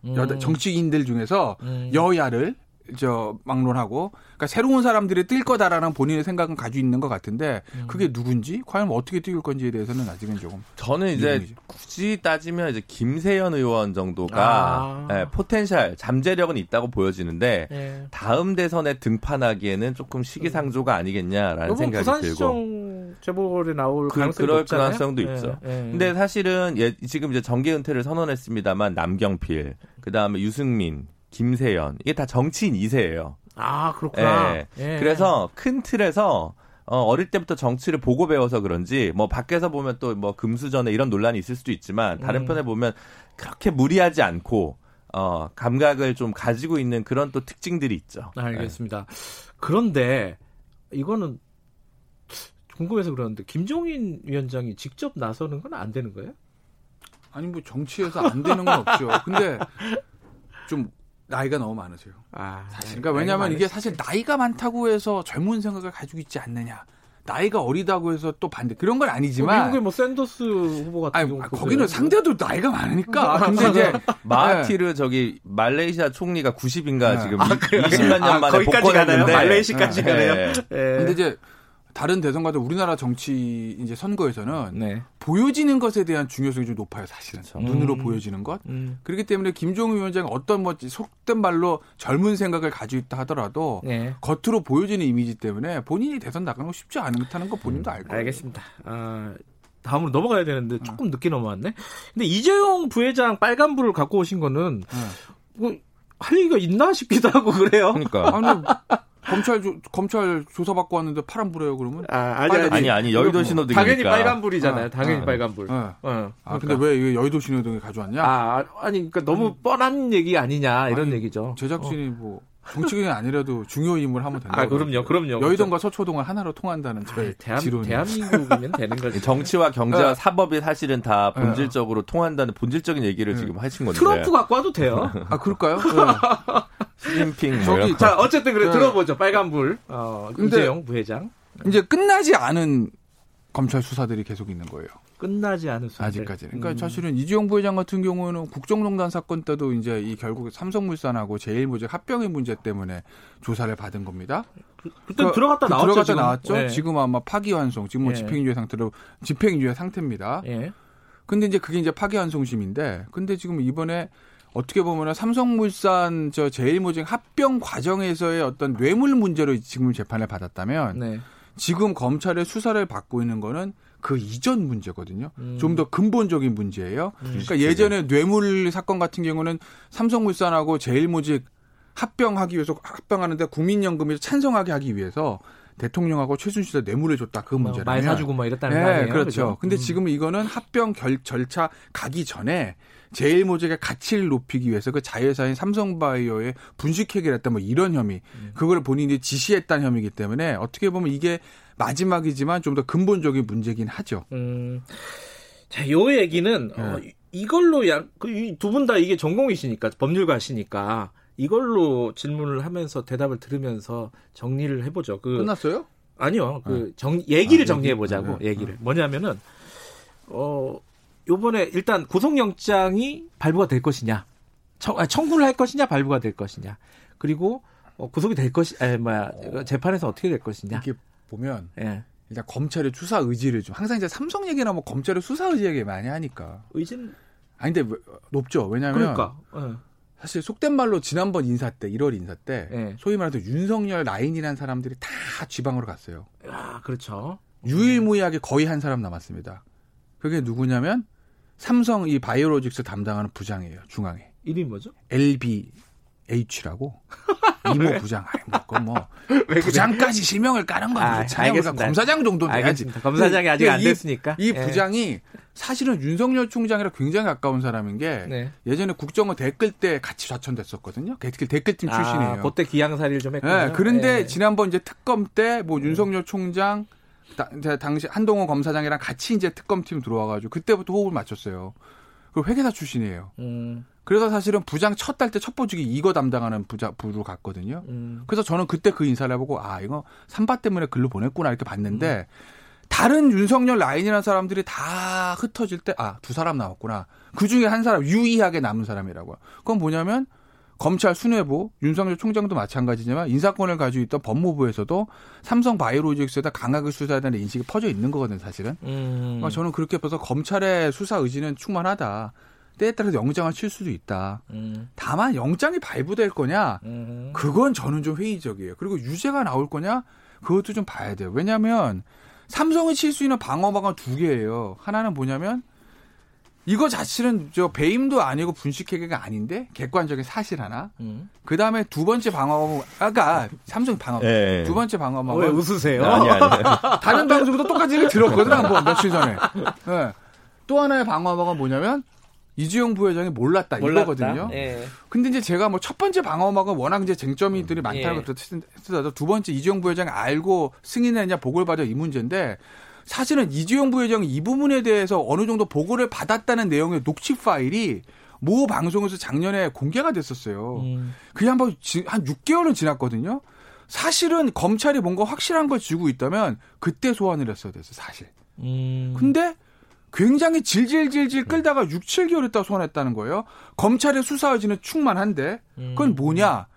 I: 음. 여당 정치인들 중에서 음. 여야를 저 막론하고 그러니까 새로운 사람들이 뜰 거다라는 본인의 생각은 가지고 있는 것 같은데 음. 그게 누군지 과연 어떻게 뛸 건지에 대해서는 아직은 조금
J: 저는 이제. 굳이 따지면 이제 김세연 의원 정도가 아. 네, potential 잠재력은 있다고 보여지는데 네. 다음 대선에 등판하기에는 조금 시기상조가 아니겠냐라는 생각이 들고
B: 재보궐에 나올 그, 가능성이
J: 그럴 높잖아요? 가능성도 네. 있죠. 근데 사실은 예, 지금 이제 정계 은퇴를 선언했습니다만 남경필 그다음에 유승민 김세연 이게 다 정치인 2세예요.
B: 아 그렇구나. 예.
J: 예. 그래서 큰 틀에서 어, 어릴 때부터 정치를 보고 배워서 그런지 뭐 밖에서 보면 또 뭐 금수전에 이런 논란이 있을 수도 있지만 다른 음. 편에 보면 그렇게 무리하지 않고 어, 감각을 좀 가지고 있는 그런 또 특징들이 있죠.
B: 알겠습니다. 네. 그런데 이거는 궁금해서 그러는데 김종인 위원장이 직접 나서는 건 안 되는 거예요?
I: 아니 뭐 정치에서 안 되는 건 없죠. 근데 좀 나이가 너무 많으세요. 아, 사실. 그러니까 왜냐하면 이게 사실 나이가 많다고 해서 젊은 생각을 가지고 있지 않느냐. 나이가 어리다고 해서 또 반대 그런 건 아니지만
B: 뭐 미국의 뭐 샌더스 후보 같은
I: 아니, 거기는 상대도 나이가 많으니까 근데 이제
J: 마하티르 네. 저기 말레이시아 총리가 90인가 네. 지금 아, 20만 년 아, 만에 복권했는데
B: 말레이시까지 네. 가네요. 네.
I: 근데 이제 다른 대선과도 우리나라 정치 이제 선거에서는 네. 보여지는 것에 대한 중요성이 좀 높아요, 사실은. 그렇죠. 눈으로 음. 보여지는 것. 음. 그렇기 때문에 김종인 위원장이 어떤 뭐 속된 말로 젊은 생각을 가지고 있다 하더라도 네. 겉으로 보여지는 이미지 때문에 본인이 대선 나가는 거 쉽지 않다는 거 본인도 음. 알고.
B: 알겠습니다. 아, 다음으로 넘어가야 되는데 조금 어. 늦게 넘어왔네. 근데 이재용 부회장 빨간불을 갖고 오신 거는 네. 뭐, 할 얘기가 있나 싶기도 하고 그래요.
J: 그러니까.
I: 아니, 검찰 조, 검찰 조사받고 왔는데 파란불이에요 그러면?
J: 아, 아니, 아니, 아니, 아니 여의도 신호등이니까.
B: 당연히 빨간불이잖아요. 어, 당연히 어, 빨간불. 네. 어.
I: 어. 아, 근데 왜 여의도 신호등에 가져왔냐?
B: 아, 아니, 그러니까 너무 음. 뻔한 얘기 아니냐 이런
I: 아니,
B: 얘기죠.
I: 제작진이 어. 뭐 정치인이 아니라도 중요 인물 하면 된다.
B: 아, 그럼요, 그럼요.
I: 여의도과 서초동을 하나로 통한다는 저희 아,
B: 대한,
I: 지론.
B: 대한민국이면 되는 거죠.
J: 정치와 경제와 네. 사법이 사실은 다 네. 본질적으로 네. 통한다는 본질적인 얘기를 네. 지금 하신 건데.
B: 트럼프 갖고 와도 돼요.
I: 아, 그럴까요?
J: 시진핑 뭐
B: 저기, 자, 어쨌든 그래 네. 들어보죠. 빨간불. 어, 이재용 부회장.
I: 이제 끝나지 않은 검찰 수사들이 계속 있는 거예요.
B: 끝나지 않은 수사
I: 아직까지는. 그러니까 음. 사실은 이재용 부회장 같은 경우는 국정농단 사건 때도 이제 이 결국 삼성물산하고 제일모직 합병의 문제 때문에 조사를 받은 겁니다.
B: 그, 때 그러니까 들어갔다 그 나왔죠. 들어갔다
I: 지금. 나왔죠. 네. 지금 아마 파기환송, 지금 뭐 예. 집행유예 상태로 집행유예 상태입니다. 예. 근데 이제 그게 이제 파기환송심인데, 근데 지금 이번에 어떻게 보면은 삼성물산 저 제일모직 합병 과정에서의 어떤 뇌물 문제로 지금 재판을 받았다면 네. 지금 검찰의 수사를 받고 있는 거는 그 이전 문제거든요. 음. 좀더 근본적인 문제예요. 음. 그러니까 예전에 뇌물 사건 같은 경우는 삼성물산하고 제일모직 합병하기 위해서 합병하는데 국민연금에서 찬성하게 하기 위해서 대통령하고 최순실에 뇌물을 줬다 그 문제라면
B: 말 사주고 막 이랬다는 네, 거 아니에요?
I: 그렇죠. 그렇죠? 근데 음. 지금 이거는 합병 결, 절차 가기 전에 제일모직의 가치를 높이기 위해서 그 자회사인 삼성바이오에 분식회계를 했다 뭐 이런 혐의 음. 그걸 본인이 지시했다는 혐의이기 때문에 어떻게 보면 이게 마지막이지만 좀 더 근본적인 문제긴 하죠. 음.
B: 자, 요 얘기는 네. 어, 이걸로 양두 분 다 이게 전공이시니까 법률가시니까 이걸로 질문을 하면서 대답을 들으면서 정리를 해보죠. 그
I: 끝났어요?
B: 아니요. 그 네. 정, 얘기를 아, 정리해 보자고. 네. 얘기를 뭐냐면은 어 요번에 일단 구속영장이 발부가 될 것이냐, 청, 아, 청구를 할 것이냐, 발부가 될 것이냐, 그리고 어, 구속이 될 것이, 아, 뭐야, 어, 재판에서 어떻게 될 것이냐.
I: 이게 보면 예. 일단 검찰의 수사 의지를 좀 항상 이제 삼성 얘기나 뭐 검찰의 수사 의지 얘기 많이 하니까.
B: 의진
I: 아니 근데 높죠. 왜냐하면
B: 그러니까. 예.
I: 사실 속된 말로 지난번 인사 때 1월 인사 때 예. 소위 말해서 윤석열 라인이라는 사람들이 다 지방으로 갔어요.
B: 아 그렇죠.
I: 유일무이하게 거의 한 사람 남았습니다. 그게 누구냐면 삼성 이 바이오로직스 담당하는 부장이에요. 중앙에.
B: 이름이 뭐죠?
I: LB H라고 이모 부장 아니 뭐건 뭐 부장까지 실명을 까는 건 아, 그렇잖아요. 우리가 검사장 정도는
B: 돼야지. 검사장이 아직 안 됐으니까.
I: 이, 이 예. 부장이 사실은 윤석열 총장이랑 굉장히 가까운 사람인 게 네. 예전에 국정원 댓글 때 같이 좌천됐었거든요. 댓글 댓글팀 아, 출신이에요.
B: 아, 그때 기양살이를 좀 했군요.
I: 네, 그런데 네. 지난번 이제 특검 때 뭐 윤석열 총장 다, 당시 한동훈 검사장이랑 같이 이제 특검팀 들어와가지고 그때부터 호흡을 맞췄어요. 그 회계사 출신이에요. 음. 그래서 사실은 부장 첫 달때첫 보직이 이거 담당하는 부자 부로 갔거든요. 음. 그래서 저는 그때 그 인사를 해보고 아 이거 삼바 때문에 글로 보냈구나 이렇게 봤는데 음. 다른 윤석열 라인이라는 사람들이 다 흩어질 때 아 두 사람 남았구나. 그 중에 한 사람 유의하게 남은 사람이라고요. 그건 뭐냐면 검찰 순회부 윤석열 총장도 마찬가지지만 인사권을 가지고 있던 법무부에서도 삼성 바이오로직스에다 강하게 수사해야 되는 인식이 퍼져 있는 거거든요, 사실은. 음. 그러니까 저는 그렇게 봐서 검찰의 수사 의지는 충만하다. 때에 따라서 영장을 칠 수도 있다. 음. 다만 영장이 발부될 거냐, 음. 그건 저는 좀 회의적이에요. 그리고 유죄가 나올 거냐, 그것도 좀 봐야 돼요. 왜냐하면 삼성이 칠 수 있는 방어막은 두 개예요. 하나는 뭐냐면 이거 자체는 저 배임도 아니고 분식회계가 아닌데 객관적인 사실 하나. 음. 그 다음에 두 번째 방어막 아까 삼성 방어막 네. 두 번째 방어막
B: 왜 웃으세요?
I: 아니 아니. 다른 방송도 똑같이 들었거든 한번 며칠 전에. 네. 또 하나의 방어막은 뭐냐면 이주영 부회장이 몰랐다, 몰랐다? 이거거든요. 예. 근데 이제 제가 뭐 첫 번째 방어막은 워낙 이제 쟁점이들이 음. 많다고 예. 했어도 두 번째 이주영 부회장이 알고 승인했냐 보고를 받아 이 문제인데 사실은 이주영 부회장이 이 부분에 대해서 어느 정도 보고를 받았다는 내용의 녹취 파일이 모 방송에서 작년에 공개가 됐었어요. 음. 그게 한번 한 6개월은 지났거든요. 사실은 검찰이 뭔가 확실한 걸 쥐고 있다면 그때 소환을 했어야 됐어, 사실. 음. 근데 굉장히 질질질질 끌다가 6, 7개월 있다 소환했다는 거예요. 검찰의 수사 의지는 충만한데 그건 뭐냐?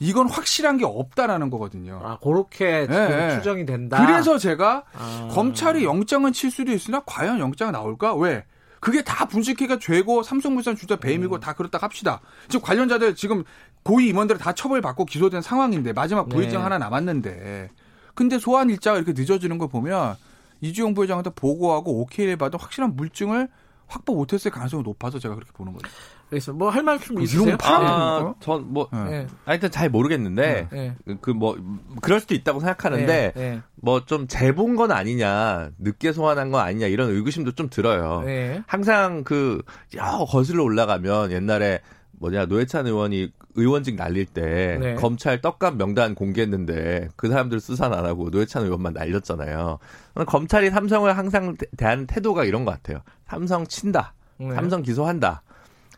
I: 이건 확실한 게 없다라는 거거든요.
B: 아, 그렇게 네. 추정이 된다.
I: 그래서 제가 아. 검찰이 영장은 칠 수도 있으나 과연 영장 나올까? 왜? 그게 다 분식회가 죄고 삼성물산 주자 배임이고 음. 다 그렇다 합시다. 지금 관련자들 지금 고위 임원들 다 처벌받고 기소된 상황인데 마지막 부의장 네. 하나 남았는데 근데 소환 일자가 이렇게 늦어지는 걸 보면 이주영 부회장한테 보고하고 오케이를 받은 확실한 물증을 확보 못했을 가능성이 높아서 제가 그렇게 보는 거죠.
B: 그래서 뭐 할 말씀 있으세요?
J: 아, 전뭐 네. 하여튼 잘 모르겠는데 네. 그뭐 그럴 수도 있다고 생각하는데 네. 뭐좀 재본 건 아니냐 늦게 소환한 건 아니냐 이런 의구심도 좀 들어요. 네. 항상 그여 거슬러 올라가면 옛날에 뭐냐 노회찬 의원이 의원직 날릴 때 네. 검찰 떡값 명단 공개했는데 그 사람들 수사 안 하고 노회찬 의원만 날렸잖아요. 검찰이 삼성을 항상 대하는 태도가 이런 것 같아요. 삼성 친다. 네. 삼성 기소한다.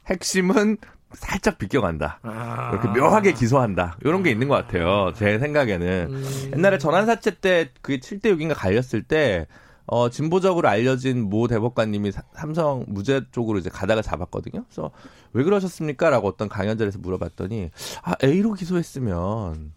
J: 핵심은 살짝 비껴간다. 아. 이렇게 묘하게 기소한다. 이런 게 있는 것 같아요. 제 생각에는. 음. 옛날에 전환사채 때 그게 7대 6인가 갈렸을 때 어, 진보적으로 알려진 모 대법관님이 삼성 무죄 쪽으로 이제 가다가 잡았거든요. 그래서 왜 그러셨습니까? 라고 어떤 강연자에서 물어봤더니, 아, A로 기소했으면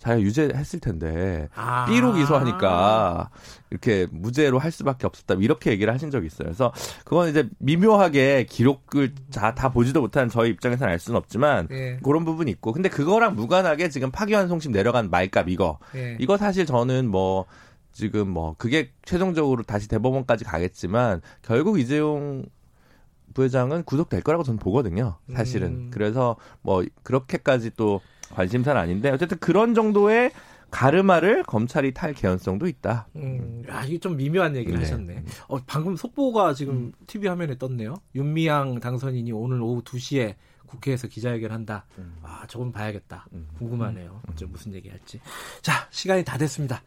J: 자기가 유죄했을 텐데, 아. B로 기소하니까 이렇게 무죄로 할 수밖에 없었다. 이렇게 얘기를 하신 적이 있어요. 그래서 그건 이제 미묘하게 기록을 다, 다 보지도 못한 저희 입장에서는 알 수는 없지만, 예. 그런 부분이 있고. 근데 그거랑 무관하게 지금 파기환송심 내려간 말값 이거. 예. 이거 사실 저는 뭐, 지금 뭐 그게 최종적으로 다시 대법원까지 가겠지만 결국 이재용 부회장은 구속될 거라고 저는 보거든요. 사실은. 음. 그래서 뭐 그렇게까지 또 관심사는 아닌데 어쨌든 그런 정도의 가르마를 검찰이 탈 개연성도 있다.
B: 음, 야, 이게 좀 미묘한 얘기를 네. 하셨네. 어, 방금 속보가 지금 음. TV 화면에 떴네요. 윤미향 당선인이 오늘 오후 2시에 국회에서 기자회견 한다. 음. 아, 조금 봐야겠다. 음. 궁금하네요. 어째 무슨 얘기 할지. 자, 시간이 다 됐습니다.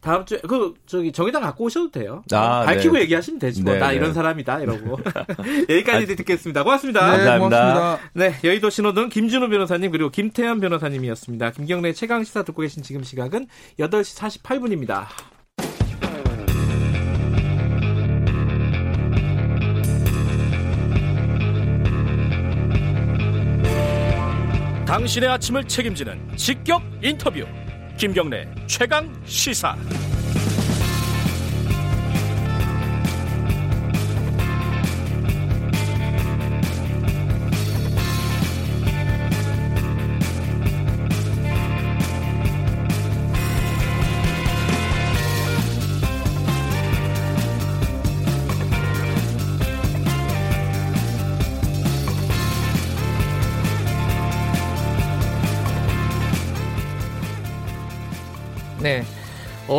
B: 다음 주에 그 저기 정의당 갖고 오셔도 돼요. 아, 밝히고 네. 얘기하시면 되지 뭐. 네, 나 네. 이런 사람이다 이러고. 여기까지 아, 듣겠습니다. 고맙습니다.
I: 네, 감사합니다. 고맙습니다.
B: 네, 여의도 신호등 김준호 변호사님 그리고 김태현 변호사님이었습니다. 김경래 최강 시사 듣고 계신 지금 시각은 8시 48분입니다. 당신의 아침을 책임지는 직격 인터뷰. 김경래 최강 시사.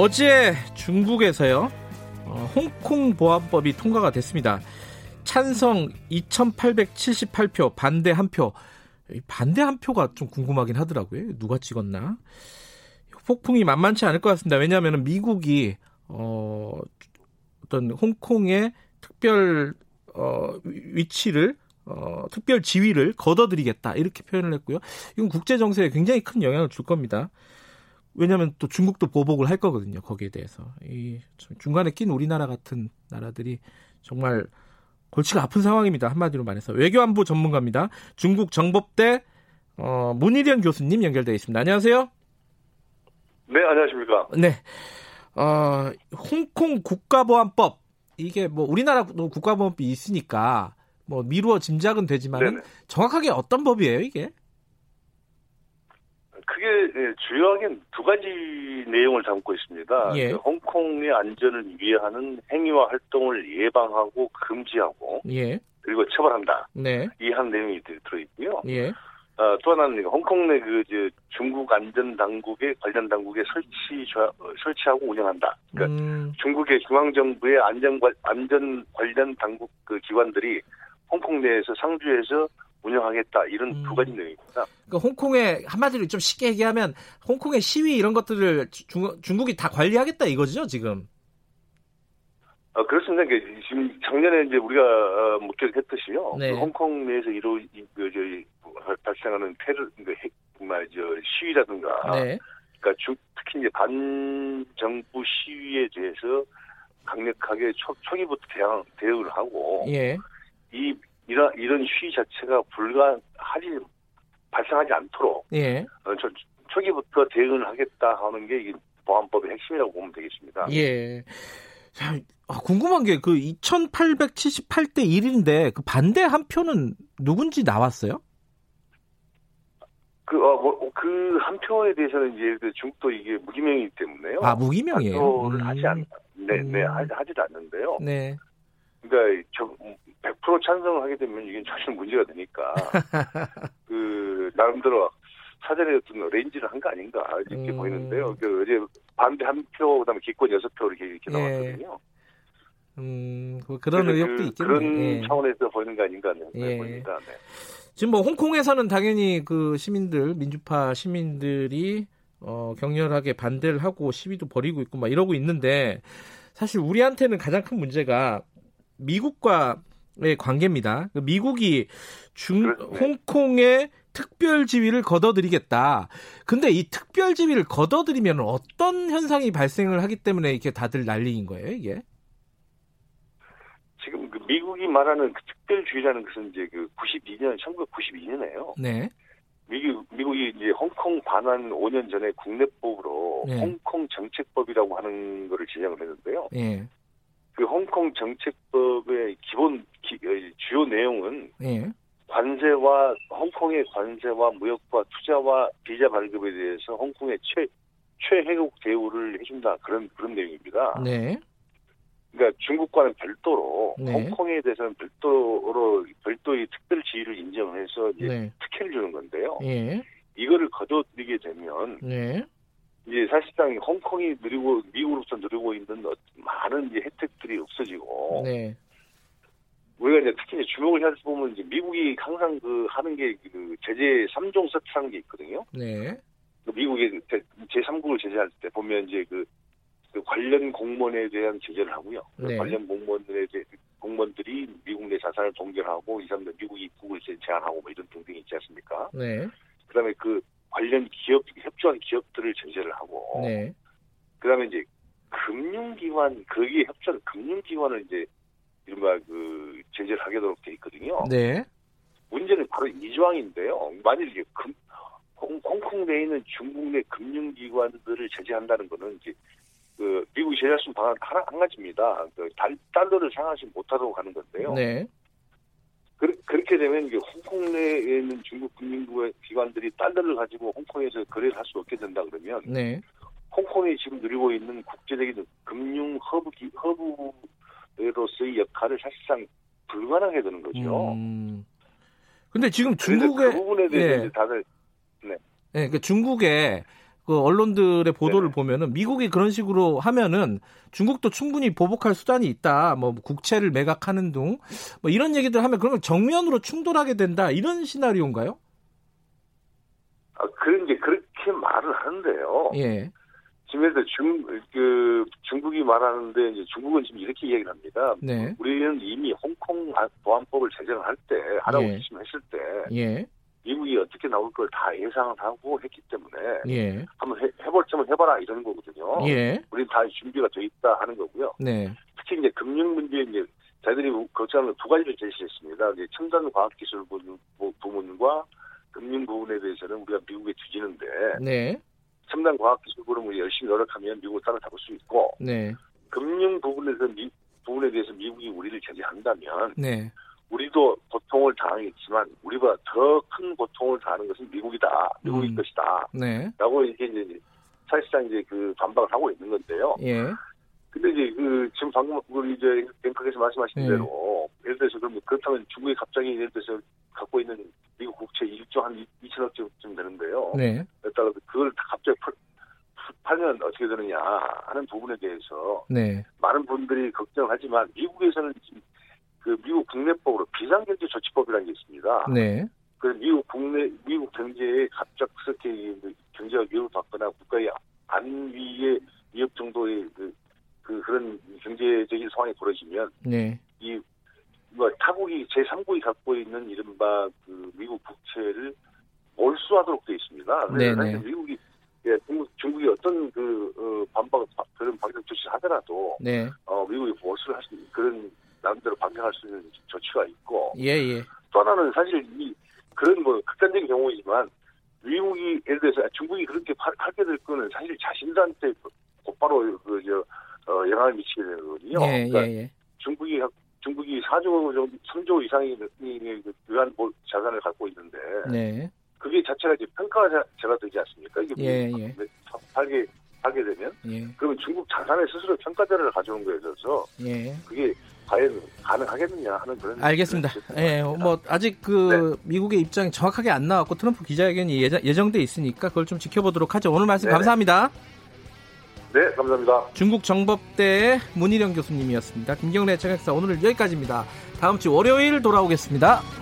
B: 어제 중국에서요. 어, 홍콩 보안법이 통과가 됐습니다. 찬성 2,878표, 반대 한 표. 반대 한 표가 좀 궁금하긴 하더라고요. 누가 찍었나? 폭풍이 만만치 않을 것 같습니다. 왜냐하면 미국이 어, 어떤 홍콩의 특별 어, 위치를 어, 특별 지위를 거둬들이겠다 이렇게 표현을 했고요. 이건 국제 정세에 굉장히 큰 영향을 줄 겁니다. 왜냐하면 또 중국도 보복을 할 거거든요. 거기에 대해서 이 중간에 낀 우리나라 같은 나라들이 정말 골치가 아픈 상황입니다. 한마디로 말해서 외교안보 전문가입니다. 중국 정법대 어, 문희련 교수님 연결되어 있습니다. 안녕하세요.
K: 네, 안녕하십니까.
B: 네. 어, 홍콩 국가보안법 이게 뭐 우리나라도 국가보안법이 있으니까 뭐 미루어 짐작은 되지만 정확하게 어떤 법이에요 이게?
K: 그게 예, 주요하게 두 가지 내용을 담고 있습니다. 예. 그 홍콩의 안전을 위해하는 행위와 활동을 예방하고 금지하고 예. 그리고 처벌한다. 네. 이 한 내용이 들어있고요. 예. 어, 또 하나는 홍콩 내그 중국 안전 당국의 관련 당국에 설치 설치하고 운영한다. 그러니까 음. 중국의 중앙 정부의 안전 안전 관련 당국 그 기관들이 홍콩 내에서 상주해서 운영하겠다 이런 음. 두 가지 내용입니다.
B: 그러니까 홍콩에 한마디로 좀 쉽게 얘기하면 홍콩의 시위 이런 것들을 중, 중국이 다 관리하겠다 이거죠 지금.
K: 어, 그렇습니다. 그러니까 지금 작년에 이제 우리가 어, 목격했듯이요. 네. 그 홍콩 내에서 이루 그, 저, 발생하는 테러, 그 핵, 말저 시위라든가. 네. 그러니까 중, 특히 이제 반정부 시위에 대해서 강력하게 초, 초기부터 대응, 대응을 하고. 예. 이 이런 이런 시위 자체가 불가하지 발생하지 않도록 예. 어, 초, 초기부터 대응을 하겠다 하는 게 보안법의 핵심이라고 보면 되겠습니다.
B: 예. 자, 아, 궁금한 게 그 2,878대 1인데 그 반대 한 표는 누군지 나왔어요?
K: 그, 어, 뭐, 그 한 표에 대해서는 이제 그 중국도 이게 무기명이기 때문에요.
B: 아, 무기명이에요?
K: 음. 하지 않, 네, 네, 음. 하지도 않는데요. 네. 그러니까 저, 100% 찬성을 하게 되면 이게 사실 문제가 되니까 그 나름대로 사전에 어떤 arrange를 한 거 아닌가 이렇게 음. 보이는데요. 그 이제 반대 한 표, 그다음에 기권 여섯 표 이렇게 이렇게 예. 나왔거든요.
B: 음, 뭐 그런 의혹도 그, 있겠네요.
K: 그런 예. 차원에서 보이는 거 아닌가 네, 예. 보입니다. 네.
B: 지금 뭐 홍콩에서는 당연히 그 시민들 민주파 시민들이 어, 격렬하게 반대를 하고 시위도 벌이고 있고 막 이러고 있는데 사실 우리한테는 가장 큰 문제가 미국과 의 관계입니다. 그 미국이 중 그렇네. 홍콩의 특별 지위를 거둬들이겠다. 근데 이 특별 지위를 거둬들이면 어떤 현상이 발생을 하기 때문에 이렇게 다들 난리인 거예요, 이게?
K: 지금 그 미국이 말하는 그 특별주의라는 것은 이제 그 92년, 1992년에요. 네. 미국, 미국이 이제 홍콩 반환 5년 전에 국내법으로 네. 홍콩 정책법이라고 하는 거를 지정을 했는데요. 네. 그 홍콩 정책법의 기본 기, 어, 주요 내용은 네. 관세와 홍콩의 관세와 무역과 투자와 비자 발급에 대해서 홍콩의 최 최혜국 대우를 해준다 그런 그런 내용입니다. 네. 그러니까 중국과는 별도로 네. 홍콩에 대해서는 별도로 별도의 특별 지위를 인정해서 이제 네. 특혜를 주는 건데요. 예. 이거를 거둬들이게 되면 네. 이제 사실상 홍콩이 누리고 미국으로부터 누리고 있는 많은 이제 혜택들이 없어지고 네. 우리가 이제 특히 이제 주목을 해서 보면 이제 미국이 항상 그 하는 게 그 제재 3종 세트라는 게 있거든요. 네. 그 미국이 제3국을 제재할 때 보면 이제 그, 그 관련 공무원에 대한 제재를 하고요. 그 네. 관련 공무원들에 대해 공무원들이 미국 내 자산을 동결하고 이 사람들 미국 입국을 제한하고 뭐 이런 등등이 있지 않습니까? 네. 그다음에 그 관련 기업 협조한 기업들을 제재를 하고 네. 그다음에 이제 금융기관 거기에 협조한 금융기관을 이제 이른바 그 제재를 하게 되도록 돼 있거든요. 네. 문제는 바로 이 조항인데요. 만일 이게 금, 홍콩 내에 있는 중국 내 금융기관들을 제재한다는 거는 이제 그 미국이 제재할 수 있는 방안 하나 한 가지입니다. 그 달, 달러를 상하지 못하도록 하는 건데요. 네. 그, 렇게 되면 이게 홍콩 내에 있는 중국 금융기관들이 달러를 가지고 홍콩에서 거래를 할 수 없게 된다 그러면 네. 홍콩이 지금 누리고 있는 국제적인 금융 허브 기, 허브로서의 역할을 사실상 불가능하게 되는 거죠. 음.
B: 근데 지금 중국의
K: 그 부분에 대해서 네. 다들
B: 네. 네, 그 중국의 그그 언론들의 보도를 네. 보면은 미국이 그런 식으로 하면은 중국도 충분히 보복할 수단이 있다. 뭐 국채를 매각하는 등 뭐 이런 얘기들 하면 그러면 정면으로 충돌하게 된다. 이런 시나리오인가요?
K: 아, 그런 게 그렇게 말을 하는데요. 예. 지금에서 중, 그, 중국이 말하는데, 이제 중국은 지금 이렇게 얘기를 합니다. 네. 우리는 이미 홍콩 보안법을 제정을 할 때, 하라고 예. 지침했을 때, 예. 미국이 어떻게 나올 걸 다 예상을 하고 했기 때문에 예. 한번 해, 해볼 점은 해봐라 이러는 거거든요. 예. 우린 다 준비가 돼 있다 하는 거고요. 네. 특히 이제 금융 문제 이제 저희들이 걱정하는 두 가지를 제시했습니다. 이제 첨단 과학기술 부문과 금융 부분에 대해서는 우리가 미국에 뒤지는데 네. 첨단 과학기술 부분을 열심히 노력하면 미국을 따라잡을 수 있고 네. 금융 부분에서 미, 부분에 대해서 미국이 우리를 제재한다면 네. 우리도 고통을 당하겠지만 우리보다 더 큰 고통을 당하는 것은 미국이다. 미국일 음. 것이다. 네. 라고 이렇게 이제 사실상 이제 그 반박을 하고 있는 건데요. 예. 근데 이제 그 지금 방금 우리 이제 뱅크에서 말씀하신 예. 대로 예를 들어서 그럼 그렇다면 중국이 갑자기 예를 들어서 갖고 있는 미국 국채 1조 한 2천억 쯤 되는데요. 네. 따라 그걸 갑자기 풀, 팔면 어떻게 되느냐 하는 부분에 대해서 네. 많은 분들이 걱정하지만 미국에서는 지금 그 미국 국내법으로 비상경제 조치법이라는 게 있습니다. 네. 그 미국 국내 미국 경제에 갑작스럽게 경제가 위협을 받거나 국가의 안위에 위협 정도의 그, 그 그런 경제적인 상황이 벌어지면 네. 이 뭐 타국이 제3국이 갖고 있는 이른바 그 미국 국채를 몰수하도록 되어 있습니다. 네, 네. 미국이 예, 중국, 중국이 어떤 그 어, 반박 그런 방역 조치를 하더라도 네. 어, 미국이 몰수를 할 수 있는 그런 나름대로 반경할 수 있는 조치가 있고 예, 예. 또 하나는 사실 이 그런 뭐 극단적인 경우이지만 미국이 예를 들어서 중국이 그렇게 파, 하게 될 거는 사실 자신들한테 곧바로 그저 어, 영향을 미치게 되는 거거든요. 예, 그러니까 예, 예. 중국이 중국이 4조 정도 3조 이상의 유한 자산을 갖고 있는데 네. 그게 자체가 이제 평가가 제가 되지 않습니까? 이게 예, 뭐 예. 팔게 하게 되면 예. 그러면 중국 자산의 스스로 평가자를 가져온 거에 있어서 예. 그게 과연 가능하겠느냐 하는 그런
B: 알겠습니다. 예, 뭐 아직 그 네. 미국의 입장이 정확하게 안 나왔고 트럼프 기자회견이 예정, 예정돼 있으니까 그걸 좀 지켜보도록 하죠. 오늘 말씀 네 감사합니다.
K: 네, 감사합니다.
B: 중국 정법대 문희령 교수님이었습니다. 김경래 최강사 오늘은 여기까지입니다. 다음 주 월요일 돌아오겠습니다.